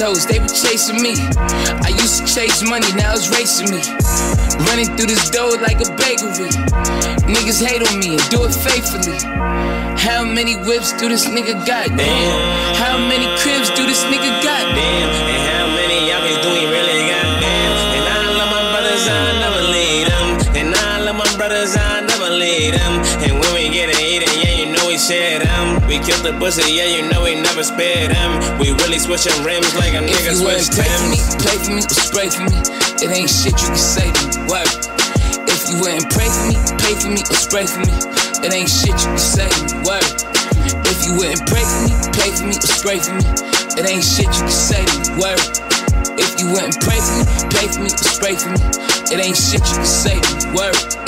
Hoes, they be chasing me. I used to chase money, now it's racing me. Running through this dough like a bakery. Niggas hate on me and do it faithfully. How many whips do this nigga got? Damn. How many cribs do this nigga got? Damn, The pussy, yeah, you know we never spare them. We really switching rims like a If nigga you switch pray for me, pay for me, or spray for me, it ain't shit you can say to me. Word. If you wouldn't pray for me, pay for me, or spray for me, it ain't shit you can say to me. Word. If you wouldn't pray for me, pay for me, or spray for me, it ain't shit you can say to me. Word. If you wouldn't pray for me, pay for me, or spray for me, it ain't shit you can say to me. Word.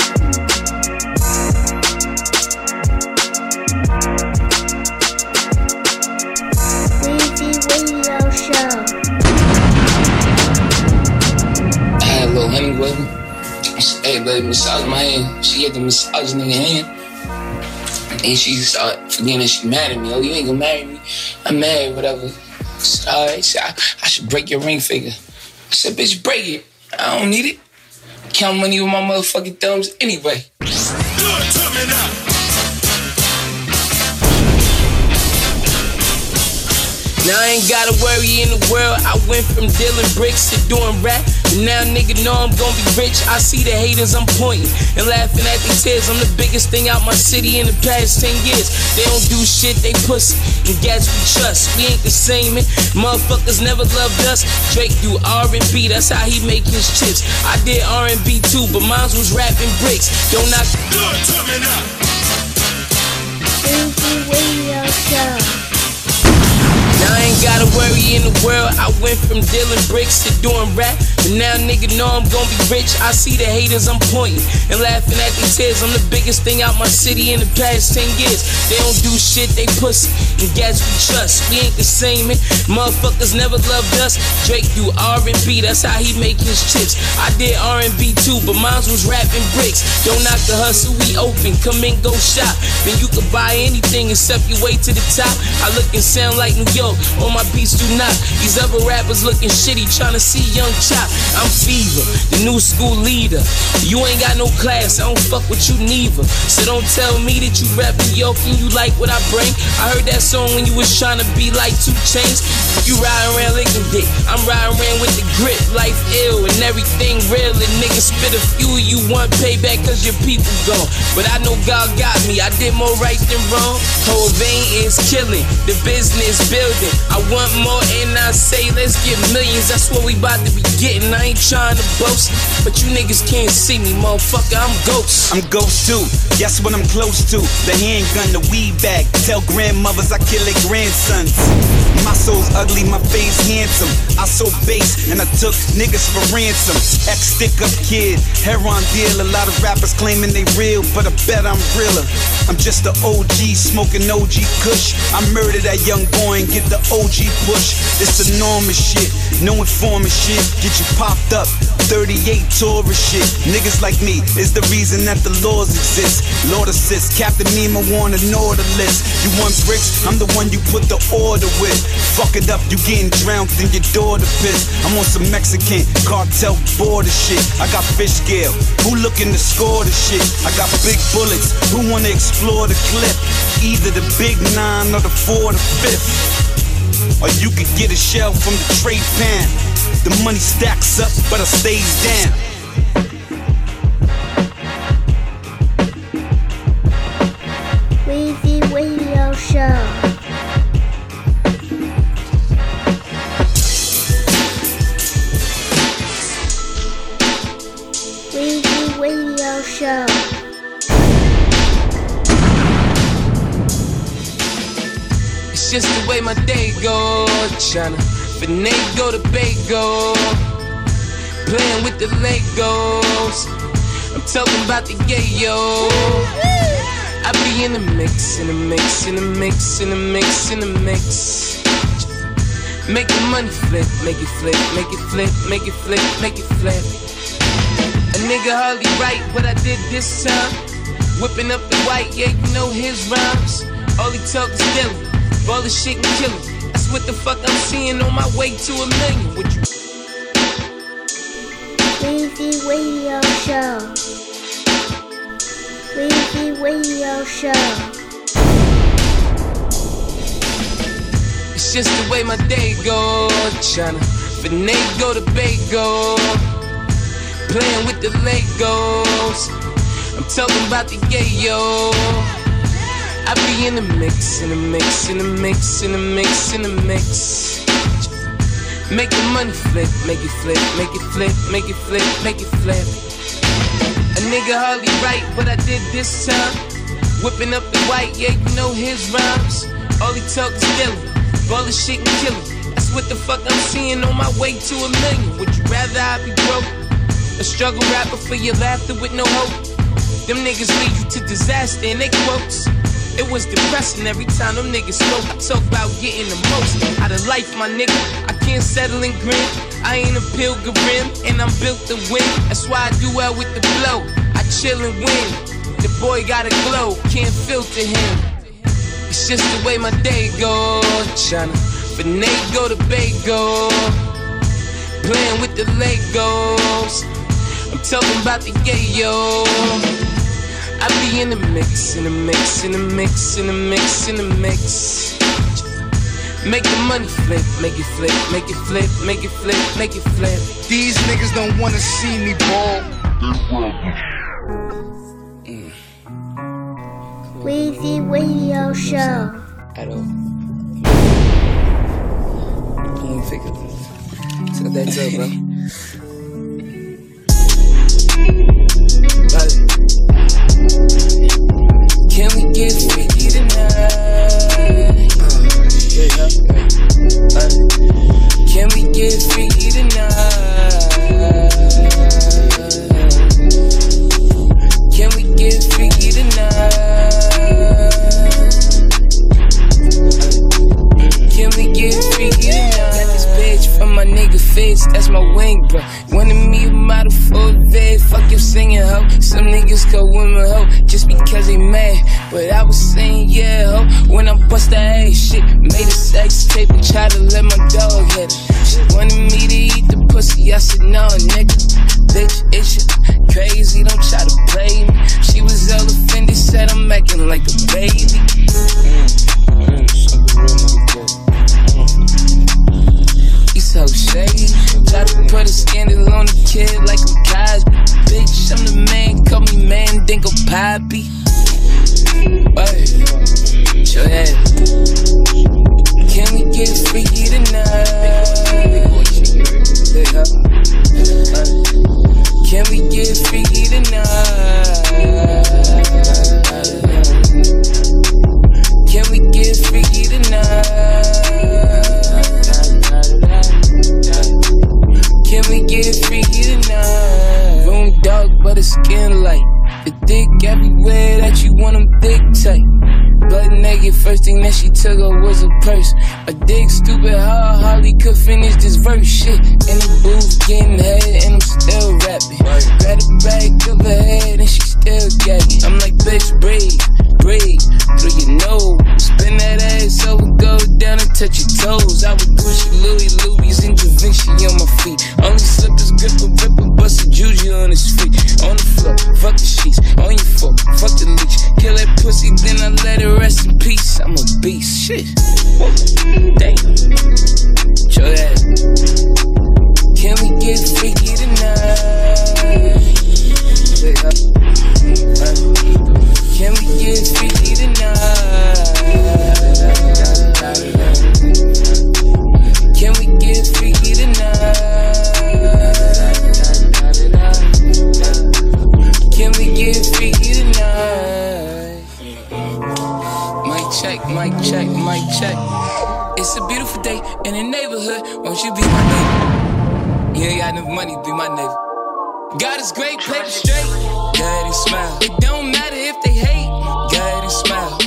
I said, hey, baby, massage my hand. She get the massage nigga hand. And she started forgetting she mad at me. Oh, you ain't gonna marry me. I'm mad, whatever. All right, she I, I should break your ring finger. I said, bitch, break it. I don't need it. Count money with my motherfucking thumbs anyway. Now I ain't gotta worry in the world. I went from dealing bricks to doing rap. And now nigga know I'm gonna be rich. I see the haters, I'm pointing and laughing at these tears. I'm the biggest thing out my city in the past 10 years. They don't do shit, they pussy. And guess we trust. We ain't the same, man. Motherfuckers never loved us. Drake do R&B, that's how he make his chips. I did R&B too, but mine was rapping bricks. Don't knock Weezy Radio Show. Now I ain't gotta worry in the world. I went from dealing bricks to doing rap. But now nigga know I'm gonna be rich. I see the haters, I'm pointing and laughing at these tears. I'm the biggest thing out my city in the past 10 years. They don't do shit, they pussy. And guess we trust. We ain't the same, man. Motherfuckers never loved us. Drake do R&B, that's how he make his chips. I did R&B too, but mine was rapping bricks. Don't knock the hustle, we open. Come in, go shop. Then you can buy anything except your way to the top. I look and sound like New York. All my beats do not. These other rappers looking shitty, trying to see Young Chop. I'm Fever, the new school leader. You ain't got no class, I don't fuck with you neither. So don't tell me that you rap New York and you like what I bring. I heard that song when you was trying to be like 2 Chainz. You riding around licking dick. I'm riding around with the grip, life ill and everything real. And niggas spit a few you want payback cause your people gone. But I know God got me, I did more right than wrong. Whole vein is killing, the business building. I want more and I say let's get millions. That's what we about to be getting. I ain't trying to boast, but you niggas can't see me, motherfucker. I'm ghost. I'm ghost too. Guess what I'm close to? The handgun, the weed bag. Tell grandmothers I kill their grandsons. My soul's ugly, my face handsome. I sold base, and I took niggas for ransom. Ex stick up kid, heroin deal. A lot of rappers claiming they real, but I bet I'm realer. I'm just a OG smoking OG Kush. I murder that young boy and get the OG push. It's enormous shit, no informing shit. Get you popped up. 38 tourist shit. Niggas like me is the reason that the laws exist. Lord assist, Captain Nemo on an order list. You want bricks? I'm the one you put the order with. Fuck it up, you getting drowned in your daughter piss. I'm on some Mexican cartel border shit. I got fish scale. Who looking to score the shit? I got big bullets. Who wanna explore the clip? Either the big nine or the four the fifth. Or you could get a shell from the trade pan. The money stacks up, but it stays down. Weezy Radio Show. Weezy Radio Show. It's just the way my day goes, Tryna finagle the bagel. Playing with the Legos. I'm talking about the gay yo. I be in the mix, in the mix, in the mix, in the mix, in the mix. Make the money flip, make it flip, make it flip, make it flip, make it flip. A nigga hardly right what I did this time. Whipping up the white, yeah, you know his rhymes. All he talk is Dilly, all the shit and kill. What the fuck I'm seeing on my way to a million. Would you Weezy Radio Show. Weezy Radio Show. It's just the way my day go. Tryna finagle the bagel. Playing with the Legos. I'm talking about the gay yo. I be in the mix, in the mix, in the mix, in the mix, in the mix. Make the money flip, make it flip, make it flip, make it flip, make it flip. A nigga hardly right what I did this time. Whipping up the white, yeah, you know his rhymes. All he talk is Dilly, all the shit and kill him. That's what the fuck I'm seeing on my way to a million. Would you rather I be broke? A struggle rapper for your laughter with no hope. Them niggas lead you to disaster in they quotes. It was depressing every time them niggas spoke. Talk about getting the most out of life, my nigga. I can't settle and grin. I ain't a pilgrim, and I'm built to win. That's why I do well with the blow. I chill and win. The boy got a glow, can't filter him. It's just the way my day go. Tryna finagle the bagel. Playing with the Legos. I'm talking about the gay yo. I be in the mix, in the mix, in the mix, in the mix, in the mix. Make the money flip, make it flip, make it flip, make it flip, make it flip. These niggas don't wanna see me ball. Weezy Radio Show. at all. Come on, figure Tell that up, bro. Can we get freaky tonight? Yeah, yeah. Vale. Can we get freaky tonight? But I was saying yeah. When I bust that ass shit, made a sex tape and tried to let my dog hit it. She wanted me to eat the pussy, I said no, nigga. Bitch, it's you crazy, don't try to play me. She was all offended, said I'm acting like a baby. You so shady. Try to put a scandal on the kid like I'm Cosby. Bitch, I'm the man, call me man, then go poppy. Finish this verse shit. In the booth, getting Yeah, ain't got enough money, Be my nigga. God is great, play it straight. God, he smile. It don't matter if they hate. God, he smile.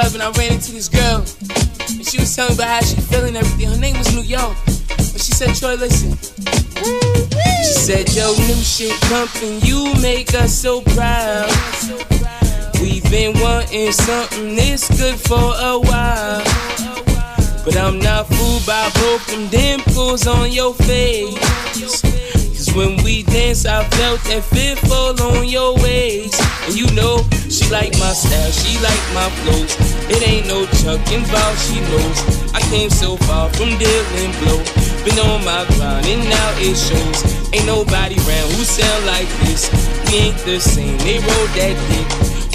club and I ran into this girl. And she was telling me about how she feeling everything. Her name was New York. But she said, Troy, listen. She said, Yo, new shit pumping, you make us so proud. We've been wanting something that's good for a while. But I'm not fooled by broken dimples on your face. When we dance, I felt that fitful on your waist. And you know, she like my style, she like my flows. It ain't no chuck involved, she knows. I came so far from dealing blow. Been on my grind and now it shows. Ain't nobody round who sound like this. We ain't the same, they roll that dick.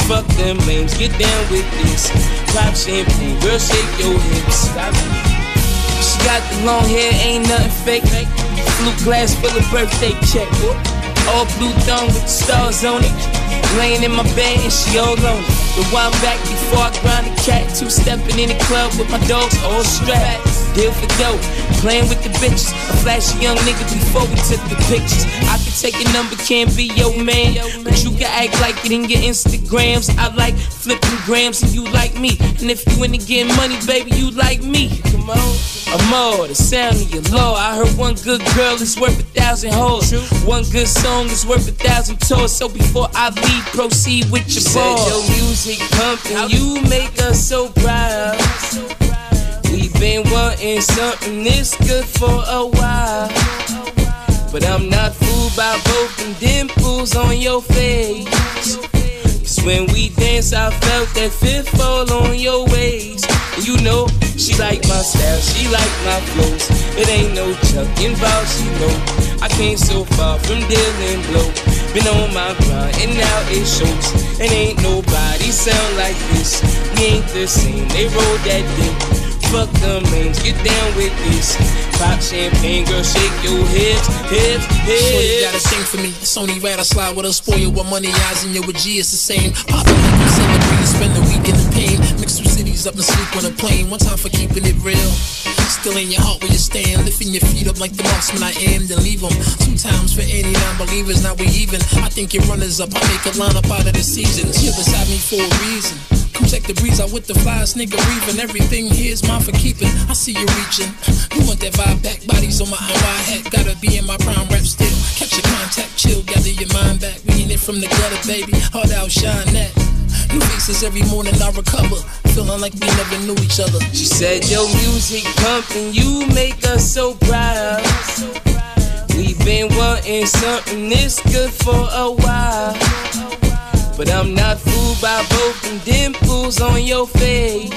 Fuck them names, get down with this. Pop champagne, girl, shake your hips. She got the long hair, ain't nothing fake. Blue glass, for the birthday check. All blue thumb with the stars on it. Laying in my bed and she all alone. The one back before I grind the cat. Two stepping in the club with my dogs all strapped. Deal for dope, playing with the bitches. A flashy young nigga before we took the pictures. I can take a number, can't be your man. But you can act like it in your Instagrams. I like flipping grams and you like me. And if you into getting money, baby, you like me. Come on. Amor, the sound of your law. I heard one good girl is worth a thousand hoes. One good song is worth a thousand tours. So before I leave, proceed with your ball. Your music pumping, you make us so proud. We've been wanting something this good for a while. But I'm not fooled by both them dimples on your face. Cause when we dance, I felt that fifth fall on your waist. And you know, she like my style, she like my flows. It ain't no chucking about, she know. I came so far from dealing blow. Been on my grind and now it shows. And ain't nobody sound like this. We ain't the same, they roll that dick. Fuck the names, get down with this. Pop champagne, girl, shake your hips, hips, hips. You got a thing for me. It's only right I slide with a spoil with money, eyes, and your with G, it's the same. Pop it like I'm spend the weekend in the pain. Mix two cities up and sleep on a plane. One time for keeping it real. Still in your heart where you stand, lifting your feet up like the marksman I am, then leave them. Two times for any non-believers, now we even. I think your runners up, I make a lineup out of the seasons. You're beside me for a reason. Come check the breeze out with the flyest nigga reaving. Everything here's mine for keeping. I see you reaching. You want that vibe back? Bodies on my wide hat. Gotta be in my prime rap still. Catch your contact, chill, gather your mind back. We it from the gutter, baby. Hard out, shine that. New faces every morning I recover. Feeling like we never knew each other. She said your music pumping, you make us so proud. We've been wanting something this good for a while. But I'm not fooled by both them dimples on your face.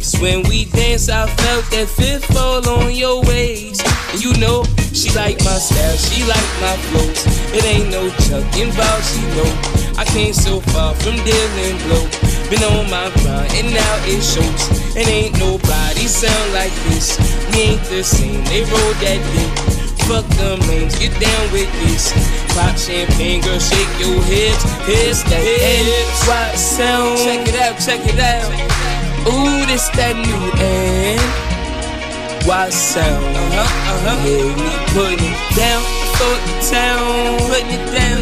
Cause when we dance, I felt that fifth fall on your waist. And you know, she like my style, she like my flows. It ain't no chucking about, she know. I came so far from dealing blow. Been on my grind and now it shows. And ain't nobody sound like this. We ain't the same, they roll that dick. Fuck them names, get down with this. Pop champagne, girl, shake your hips, hips, that hips. Why sound? Check it out, check it out. Ooh, this that new and why sound? Uh huh, uh huh. Yeah, we putting it down for the town, putting it down.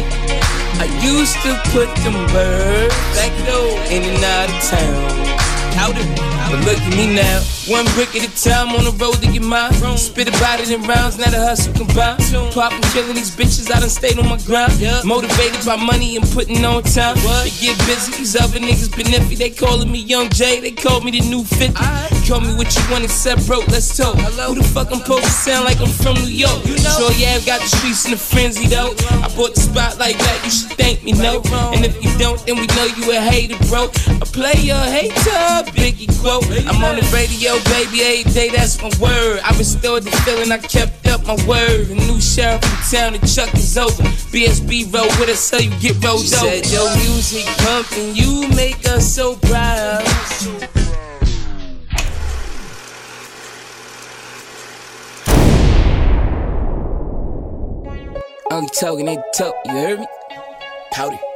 I used to put them birds back door in and out of town. Of, but look at me now. One brick at a time on the road to get mine. Spit about it in rounds, now the hustle combined. Poppin' killing these bitches, I done stayed on my grind. Motivated by money and putting on time. They get busy, these other niggas been iffy. They calling me Young J, they call me the new 50. Call me what you want except broke, let's talk. Who the fuck I'm supposed to sound like I'm from New York? Sure, yeah, I've got the streets in a frenzy though. I bought the spot like that, you should thank me, no. And if you don't, then we know you a hater, bro. A player, hater, Biggie quote. I'm on the radio, baby, every day, that's my word. I restored the feeling, I kept up my word. A new sheriff in town, the chuck is over. BSB roll with us so you get rolled she over. Said your music pumping, you make us so proud. Only talking, they talk, you heard me? Powder.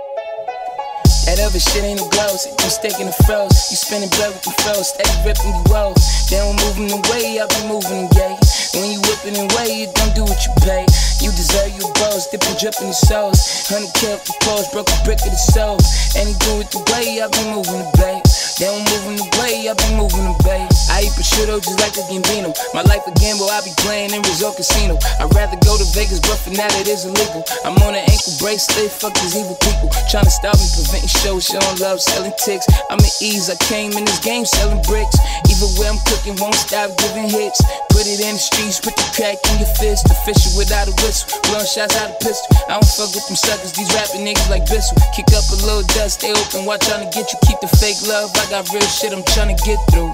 That other shit ain't no gloves. You sticking the froze. You spinning blood with the froze. Steady ripping you rolls. They don't moving away, I be moving gay. When you whipping away, you don't do what you pay. You deserve your balls, dipping, dripping the souls. Honey killed the pause, broke a brick of the soul. And he do it the way, I be moving the bay. They don't moving the way, I be moving the bay. I eat prosciutto just like a Gambino. My life a gamble, I be playing in resort casino. I'd rather go to Vegas, but for now it is illegal. I'm on an ankle bracelet, fuck these evil people. Trying to stop me, preventing shows, showing love, selling ticks. I'm at ease, I came in this game selling bricks. Even where I'm cooking, won't stop giving hits. Put it in the streets, put the crack in your fist. Official without a whistle, blowing shots out of pistol. I don't fuck with them suckers, these rapping niggas like Bissell. Kick up a little dust, stay open, watch trying to get you. Keep the fake love, I got real shit I'm trying to get through.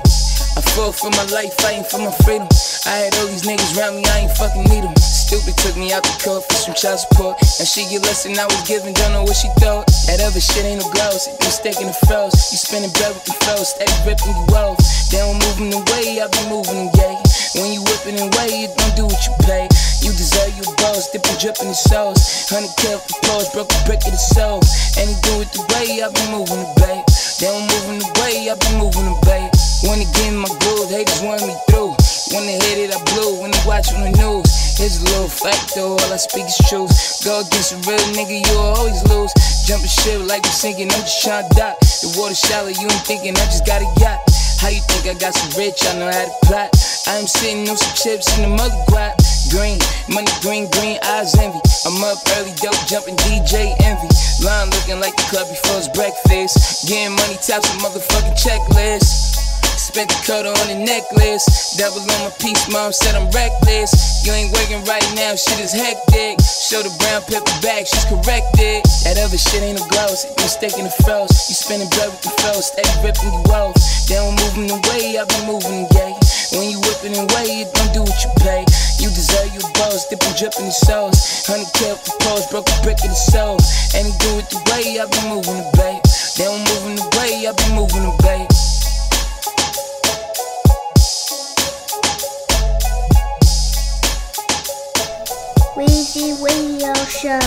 I fought for my life, fighting for my freedom. I had all these niggas around me, I ain't fucking need them. Stupid took me out the court for some child support. And she get less than I was giving, don't know what she thought. That other shit ain't gloves, you sticking the froze. You spinning bread with the froze, steady ripping you off. They don't move moving the way, I be moving gay. When you whipping and way, it don't do what you pay. You deserve your balls, dipping, dripping the sauce. Honey kill for pause, broke a brick of the soul. And he do it the way I be moving the bay. They don't moving the way I be moving the bay. Wanna get in my groove, haters want me through. When they hit it, I blew. When they watch on the news, it's a little fact though. All I speak is truth. Go against a real nigga, you'll always lose. Jumping shit like we sinking, I'm just trying to dock. The water shallow, you ain't thinking I just got a yacht. How you think I got some rich? I know how to plot. I am sitting on some chips in the mother guap. Green, money green, green eyes envy. I'm up early, dope jumping DJ Envy. Line looking like the club before it's breakfast. Getting money, taps a motherfucking checklist. Spent the cut on the necklace. Devil on my piece, mom said I'm reckless. You ain't working right now, shit is hectic. Show the brown paper back, she's corrected. That other shit ain't no gloss, you mistaking the froze. You spinning blood with the froze, steady ripping you off. They don't moving the way, I be moving gay. When you whipping and way, it don't do what you pay. You deserve your balls, dipping, dripping the sauce. Honey kill for pause, broke a brick of the soul. He do it the way, I be moving the. They don't moving the way, I be moving the. Weezy Radio Show.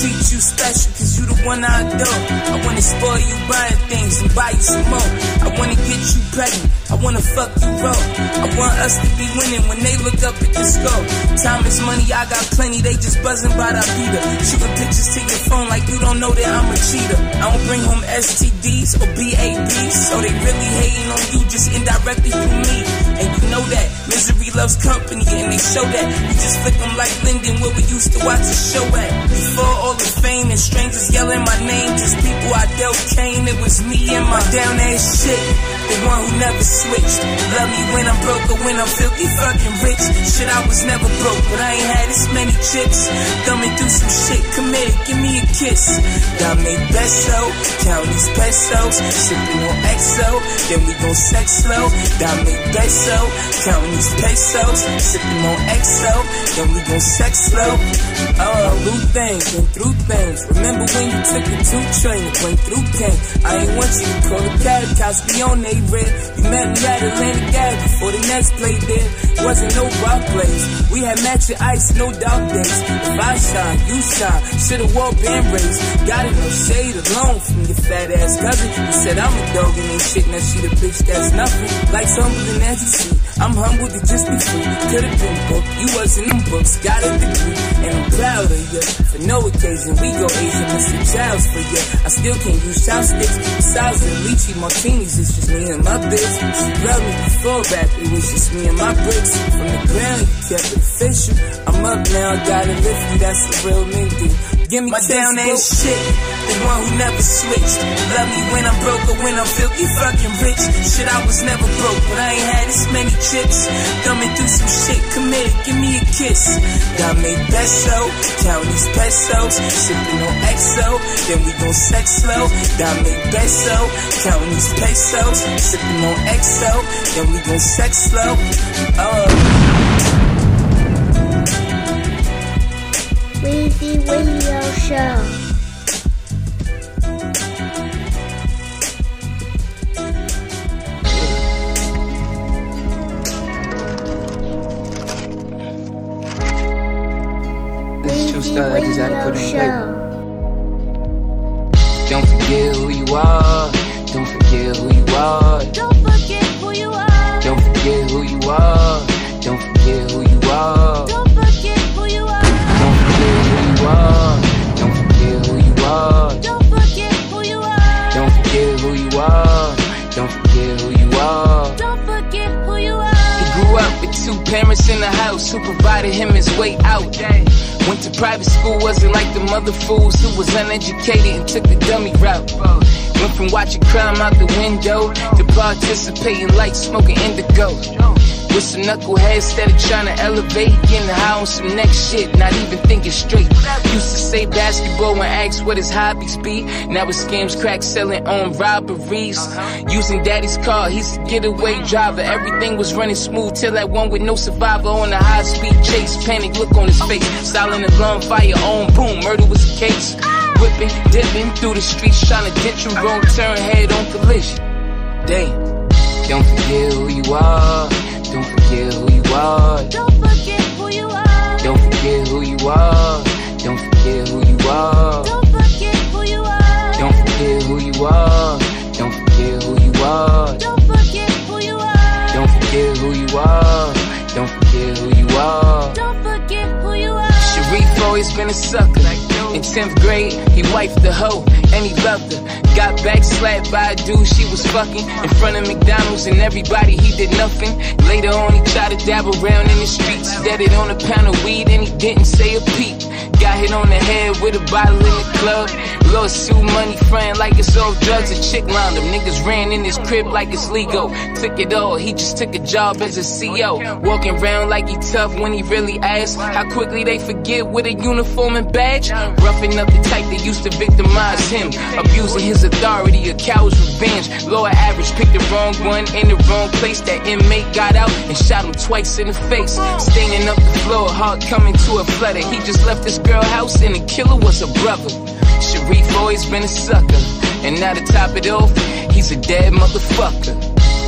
Treat you special, cause you the one I adore. I wanna spoil you buying things and buy you some more. I wanna get you pregnant, I wanna fuck you raw. I want us to be winning when they look up at the score. Time is money, I got plenty, they just buzzing by the beater. Shooting pictures to your phone like you don't know that I'm a cheater. I don't bring home STDs or BABs, so they really hating on you just indirectly through me. And you know that misery loves company, and they show that. You just flick them like Linden, where we used to watch a show at. Before all the fame and strangers yelling my name, just people I dealt Kane, it was me and my down ass shit. The one who never switched. Love me when I'm broke or when I'm filthy fucking rich. Shit, I was never broke, but I ain't had as many chips. Thumbing through some shit, committed, give me a kiss. Got Dame beso, count these pesos. Sipping on XO, then we gon' sex slow. Dame beso, count these pesos. Sipping on XO, then we gon' sex slow. Uh, oh, through things, been through things. Remember when you took a two train went through pain? I ain't want you to call a cab, cops be on they red. You met me at Atlantic Ave before the Nets played there. Wasn't no rock plays. We had matching ice, no dark days. If I shine, you shine. Should've wore band braids. Got it no shade alone from your fat ass cousin. You said I'm a dog and ain't shit, now she the bitch that's nothing. Life's humbling as you see. I'm humble to just be free. Could've been booked, you wasn't in books. Got a degree, and I'm proud of you. For no occasion, we go Asian, Mr. Chow's for you. I still can't use chopsticks. Besides the lychee martinis, it's just me and my bitch. She loved me before rap, it was just me and my bricks. From the ground, you kept it official. I'm up now, I gotta lift you, that's the real nigga. Give me my down ass shit, the one who never switched. Love me when I'm broke or when I'm filthy fucking rich. Shit, I was never broke, but I ain't had as many chips. Thumbing through some shit, committed, give me a kiss. Dame beso, count these pesos. Sipping on XO, then we gon' sex slow. Dame beso, count these pesos. Sipping on XO, then we gon' sex slow. Uh. Oh. Weezy Radio Show. This is true Weezy stuff I just had to put in paper. Don't forget who you are. Don't forget who you are. Don't forget who you are. Don't forget who you are. Don't forget who you are. Don't forget who you are. Don't forget who you are. Don't forget who you are. Don't forget who you are. Don't forget who you are. Don't forget who you are. He grew up with two parents in the house who provided him his way out. Went to private school, wasn't like the mother fools who was uneducated and took the dummy route. Went from watching crime out the window to participating like smoking indigo. With some knuckleheads instead of trying to elevate. Getting high on some next shit, not even thinking straight. Used to say basketball when asked what his hobbies be. Now it scams crack selling on robberies. Using daddy's car, he's a getaway driver. Everything was running smooth till that one with no survivor on a high speed chase. Panic look on his face. Silent alarm, fire on, boom, murder was the case. Whipping, dipping through the streets, trying to ditch a wrong turn, head on collision. Damn. Don't forget who you are. Don't forget who you are. Don't forget who you are. Don't forget who you are. Don't forget who you are. Don't forget who you are. Don't forget who you are. Don't forget who you are. Don't forget who you are. Don't forget who you are. Don't forget who you are. Don't forget who you are. Sharif always been a sucker. In 10th grade, he wifed the hoe and he loved her. Got back slapped by a dude she was fucking in front of McDonald's and everybody, he did nothing. Later on, he tried to dabble around in the streets. Dead it on a pound of weed and he didn't say a peep. Got hit on the head with a bottle in the club. Lawsuit money friend like it's off drugs. A chick lined him. Niggas ran in his crib like it's legal. Took it all. He just took a job as a CO. Walking around like he tough when he really asked. How quickly they forget with a uniform and badge. Roughing up the type that used to victimize him. Abusing his authority, a coward's revenge. Lower average, picked the wrong one in the wrong place. That inmate got out and shot him twice in the face. Staining up the floor, heart coming to a flutter. He just left this girl house and the killer was a brother. Sharif always been a sucker. And now to top it off, he's a dead motherfucker.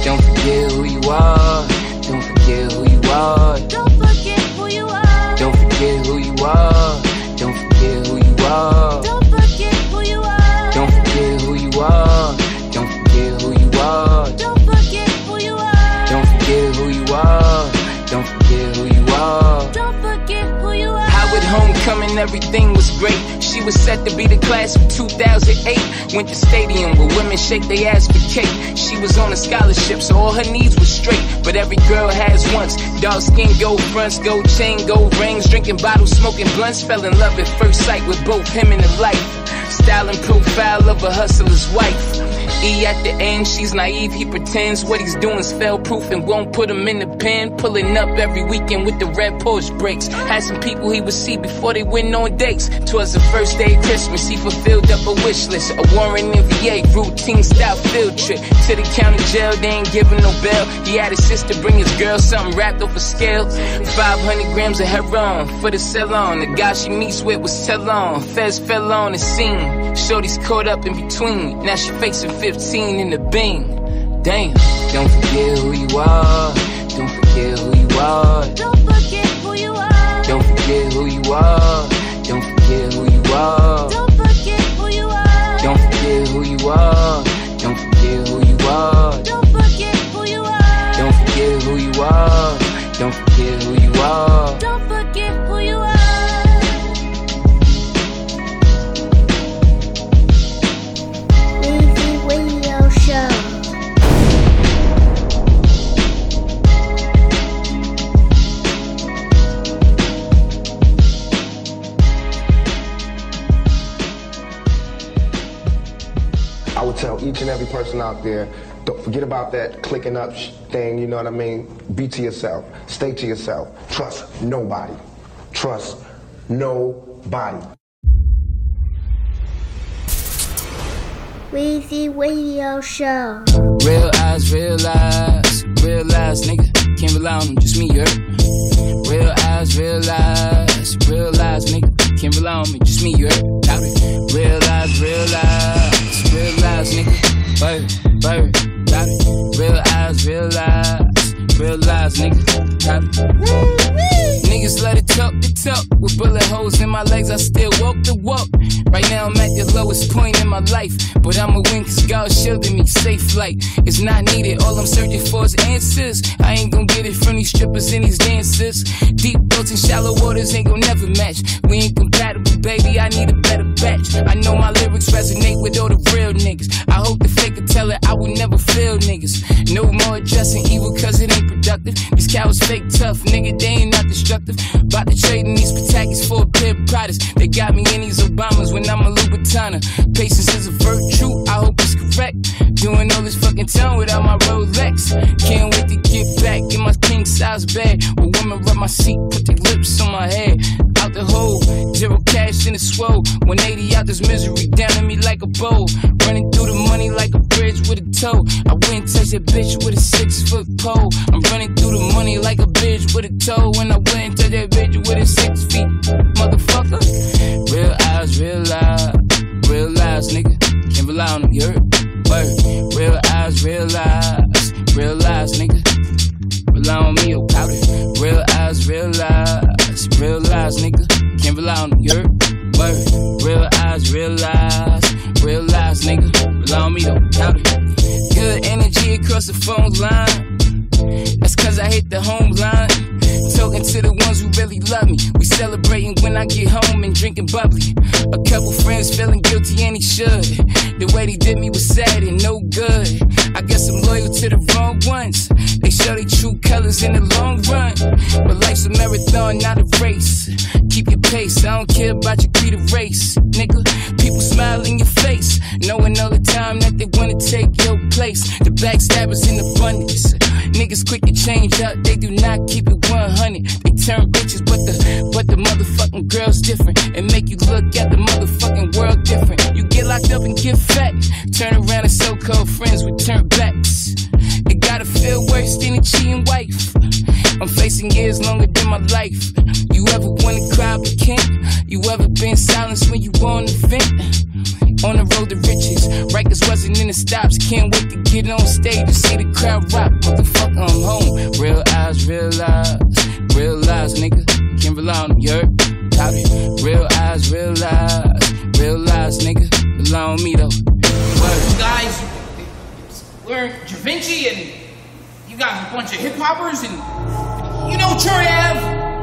Don't forget who you are. Don't forget who you are. Don't forget who you are. Don't forget who you are. Don't forget who you are. Don't forget who you are. Don't forget who you are. Don't forget who you are. Don't forget who you are. Don't forget who you are. Don't forget who you are. Don't forget who you are. Howard homecoming, everything was great. Was set to be the class of 2008. Went to stadium where women shake their ass for cake. She was on a scholarship, so all her needs were straight. But every girl has once. Dark skin, gold fronts, gold chain, gold rings. Drinking bottles, smoking blunts. Fell in love at first sight with both him and the life. Style and profile of a hustler's wife. E at the end, she's naive, he pretends what he's doing's fail proof and won't put him in the pen. Pulling up every weekend with the red Porsche brakes. Had some people he would see before they went on dates. Twas the first day of Christmas, he fulfilled up a wish list. A Warren VA routine style field trip to the county jail. They ain't giving no bail. He had his sister bring his girl something wrapped off a scale. 500 grams of heroin for the salon. The guy she meets with was Telon. Fez fell on the scene. Shorty's caught up in between. Now she facing 15 in the beam. Damn, don't forget who you are. Don't forget who you are. Don't forget who you are. Don't forget who you are. Don't forget who you are. Don't forget who you are. Don't forget who you are. Don't forget who you are. Don't forget who you are. Don't forget who you are. Don't forget who you are. Person out there, don't forget about that clicking up sh- thing, you know what I mean? Be to yourself. Stay to yourself. Trust nobody. Trust nobody. Weezy Radio Show. Real eyes, real eyes, real eyes, nigga. Can't rely on them, just me, you? Real eyes, real eyes, real eyes, nigga. Can't rely on me, just me, you? Doubt it. Real eyes, real eyes, real eyes, nigga. Bird, bird, doubt it. Real eyes, real eyes, real eyes, nigga. Doubt it. Niggas let it talk the talk. With bullet holes in my legs, I still walk the walk. Right now, I'm at the lowest point in my life. But I'ma win cause God shielded me. Safe flight is not needed. All I'm searching for is answers. I ain't gon' get it from these strippers and these dancers. Deep thoughts and shallow waters ain't gon' never match. We ain't compatible, baby. I need a better I know my lyrics resonate with all the real niggas. I hope the fake can tell it I will never feel niggas. No more addressing evil cause it ain't productive. These cowards fake tough, nigga. They ain't not destructive. About to trade in these Patakis for a pair of products. They got me in these Obamas when I'm a Louboutana. Patience is a virtue, I hope it's correct. Doing all this fucking time without my Rolex. Can't wait to get back in my king size bad. When women rub my seat, put their lips on my head. The hole, zero cash in the swole. 180 out this misery, down to me like a bowl. Running through the money like a bridge with a toe. I wouldn't touch that bitch with a six foot pole. I'm running through the money like a bitch with a toe. And I wouldn't touch that bitch with a six feet motherfucker. Real eyes, real lies, real lies, nigga. Can't rely on them, you heard? Word. Real eyes, real lies, real lies, nigga. Rely on me, oh powder. Real eyes, real lies, real lies, nigga. Can't rely on them, you heard? Word. Real eyes, real lies, real lies, nigga. Rely on me, though, powder. Good energy across the phone line. That's cause I hit the home line. To the ones who really love me. We celebrating when I get home and drinking bubbly. A couple friends feeling guilty and he should. The way they did me was sad and no good. I guess I'm loyal to the wrong ones. They show their true colors in the long run. But life's a marathon, not a race. Keep your pace, I don't care about your creed of race. Nigga, people smile in your face. Knowing all the time that they wanna take your place. The backstabbers in abundance. Niggas quick to change up, they do not keep it 100. They turn bitches, but the but the motherfucking girl's different. And make you look at the motherfucking world different. You get locked up and get fat. Turn around and so called friends with turn backs. It gotta feel worse than a cheating wife. I'm facing years longer than my life. You ever wanna cry but can't? You ever been silenced when you on the vent? On the road to riches, Rikers wasn't in the stops. Can't wait to get on stage to see the crowd rock. What the fuck, I'm home. Real eyes, real lies, real lies, nigga. Can't rely on them, you heard? Copy. Real eyes, real lies, real lies, nigga. Rely on me though. Word. You guys learn Da Vinci and you got a bunch of hip hoppers and you know Troy Ave.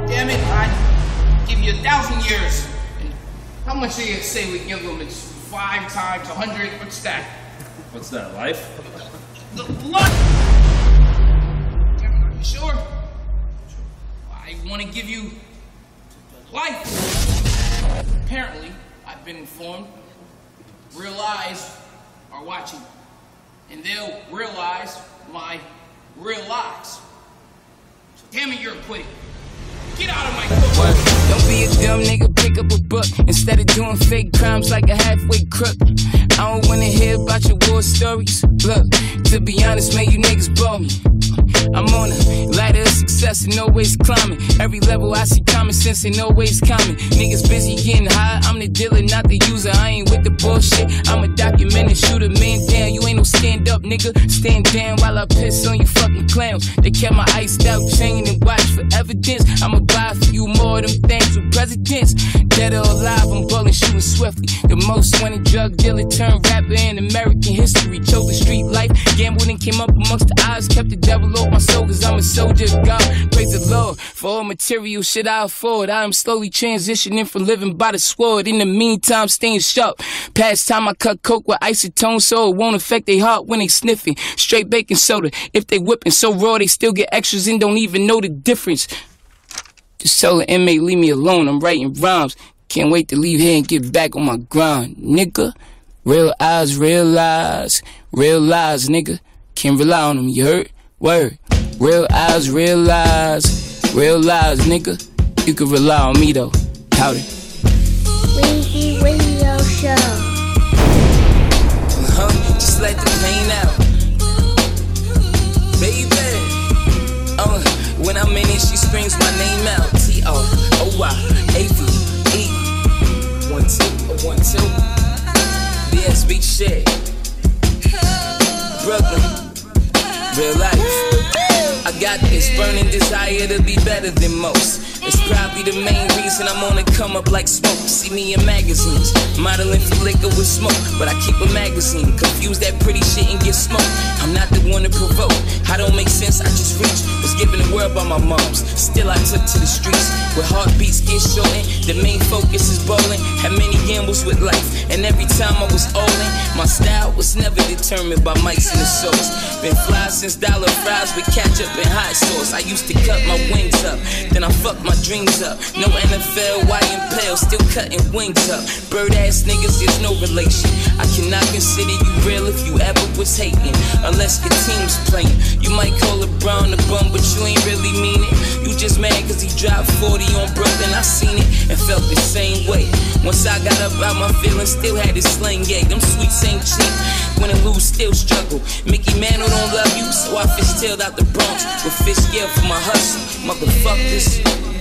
Damn it, I'd give you a thousand years. And how much do you say we give them? It's five times a hundred. What's that? What's that, life? The blood. Damn it, Are you sure? I want to give you life. Apparently, I've been informed. Real eyes are watching, and they'll realize my real lies. So damn it, you're acquitted. Get out of my court. Don't be a dumb nigga, pick up a book instead of doing fake crimes like a halfway crook. I don't wanna hear about your war stories. Look, to be honest, man, you niggas blow me. I'm on a ladder of success and always climbing. Every level I see common sense and always common. Niggas busy getting high, I'm the dealer, not the user. I ain't with the bullshit. I'm a documented shooter, man down. You ain't no stand up, nigga. Stand down while I piss on you fucking clowns. They kept my iced out chain and watch for evidence. I'ma buy for you more of them things with presidents. Dead or alive, I'm ballin', shooting swiftly. The most wanted drug dealer turned rapper in American history. Chose the street life, gambled and came up amongst the odds. Kept the devil my soul, cause I'm a soldier of God. Praise the Lord for all material shit I afford. I am slowly transitioning from living by the sword. In the meantime, staying sharp. Past time I cut coke with isotone so it won't affect their heart when they sniffing. Straight baking soda. If they whipping so raw, they still get extras and don't even know the difference. Just tell the inmate, leave me alone. I'm writing rhymes. Can't wait to leave here and get back on my grind, nigga. Real eyes, real lies, real lies, nigga. Can't rely on them, you heard? Word. Real eyes, real lies, real lies, nigga. You can rely on me though. Howdy. Weezy Radio Show. Uh-huh. Just let the pain out. Baby. Uh, when I'm in it, she screams my name out. T R O Y A V E. One, two, one, two. BSB shit. Brooklyn. Real life. Got this burning desire to be better than most. It's probably the main reason I'm on the come up like smoke. See me in magazines, modeling for liquor with smoke. But I keep a magazine, confuse that pretty shit and get smoked. I'm not the one to provoke. I don't make sense, I just reach. Was given the world by my moms. Still I took to the streets. Where heartbeats get shortened, the main focus is bowling. Had many gambles with life, and every time I was owning, my style was never determined by mics and the souls. Been fly since dollar fries with ketchup and hot sauce. I used to cut my wings up, then I fucked my dreams up. No NFL, pale, still cutting wings up. Bird ass niggas, there's no relation. I cannot consider you real if you ever was hating. Unless your team's playing. You might call LeBron a bum, but you ain't really mean it. You just mad cause he dropped 40 on Brooklyn. I seen it and felt the same way. Once I got up out my feelings, still had this sling, yeah. Them sweets ain't cheap. Win and lose, still struggle. Mickey Mantle don't love you, so I fishtailed out the Bronx with fish scale for my hustle. Motherfuckers.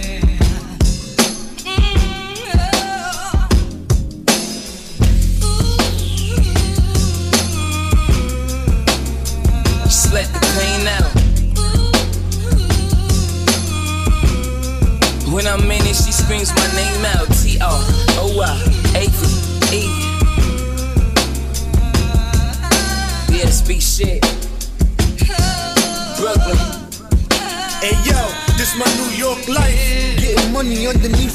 Let the pain out. When I'm in it, she screams my name out. T R O Y A V E. Yeah, speak shit. Brooklyn. Hey yo, this my New York life. Getting money underneath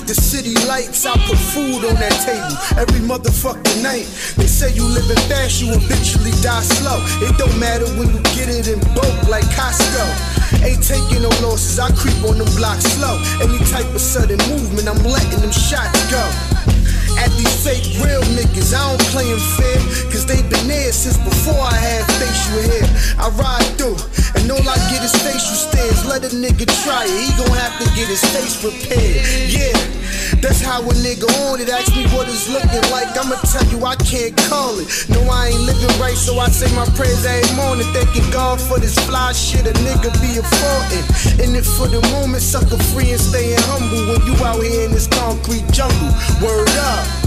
lights. I put food on that table every motherfucking night. They say you living fast, you eventually die slow. It don't matter when you get it in bulk like Costco. Ain't taking no losses, I creep on them blocks slow. Any type of sudden movement, I'm letting them shots go. At these fake real niggas, I don't play them fair. Cause they been there since before I had facial hair. I ride through, and all I get is facial stares. Let a nigga try it, he gon' have to get his face repaired. Yeah, that's how a nigga on it. Ask me what it's looking like, I'ma tell you I can't call it. No, I ain't living right, so I say my prayers every morning. Thanking God for this fly shit a nigga be affording. In it for the moment, sucker free and staying humble when you out here in this concrete jungle. Word up.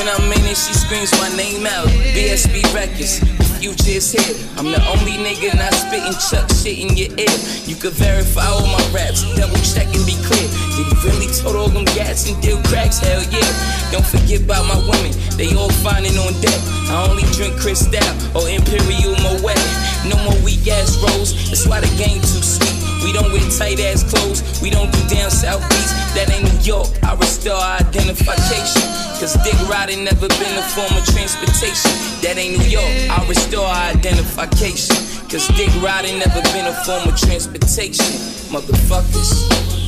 When I'm in it, she screams my name out. BSB Records, You just hit. I'm the only nigga not spitting chuck shit in your ear. You could verify all my raps, double check and be clear. Did he really tote all them gats and deal cracks? Hell yeah. Don't forget about my women, they all finding on deck. I only drink Cristal or Imperial Moet. No more weak ass rolls, that's why the game too sweet. We don't wear tight ass clothes, we don't do down south beach. That ain't New York, I restore identification. Cause dick riding never been a form of transportation. That ain't New York, I restore identification. Cause dick riding never been a form of transportation. Motherfuckers.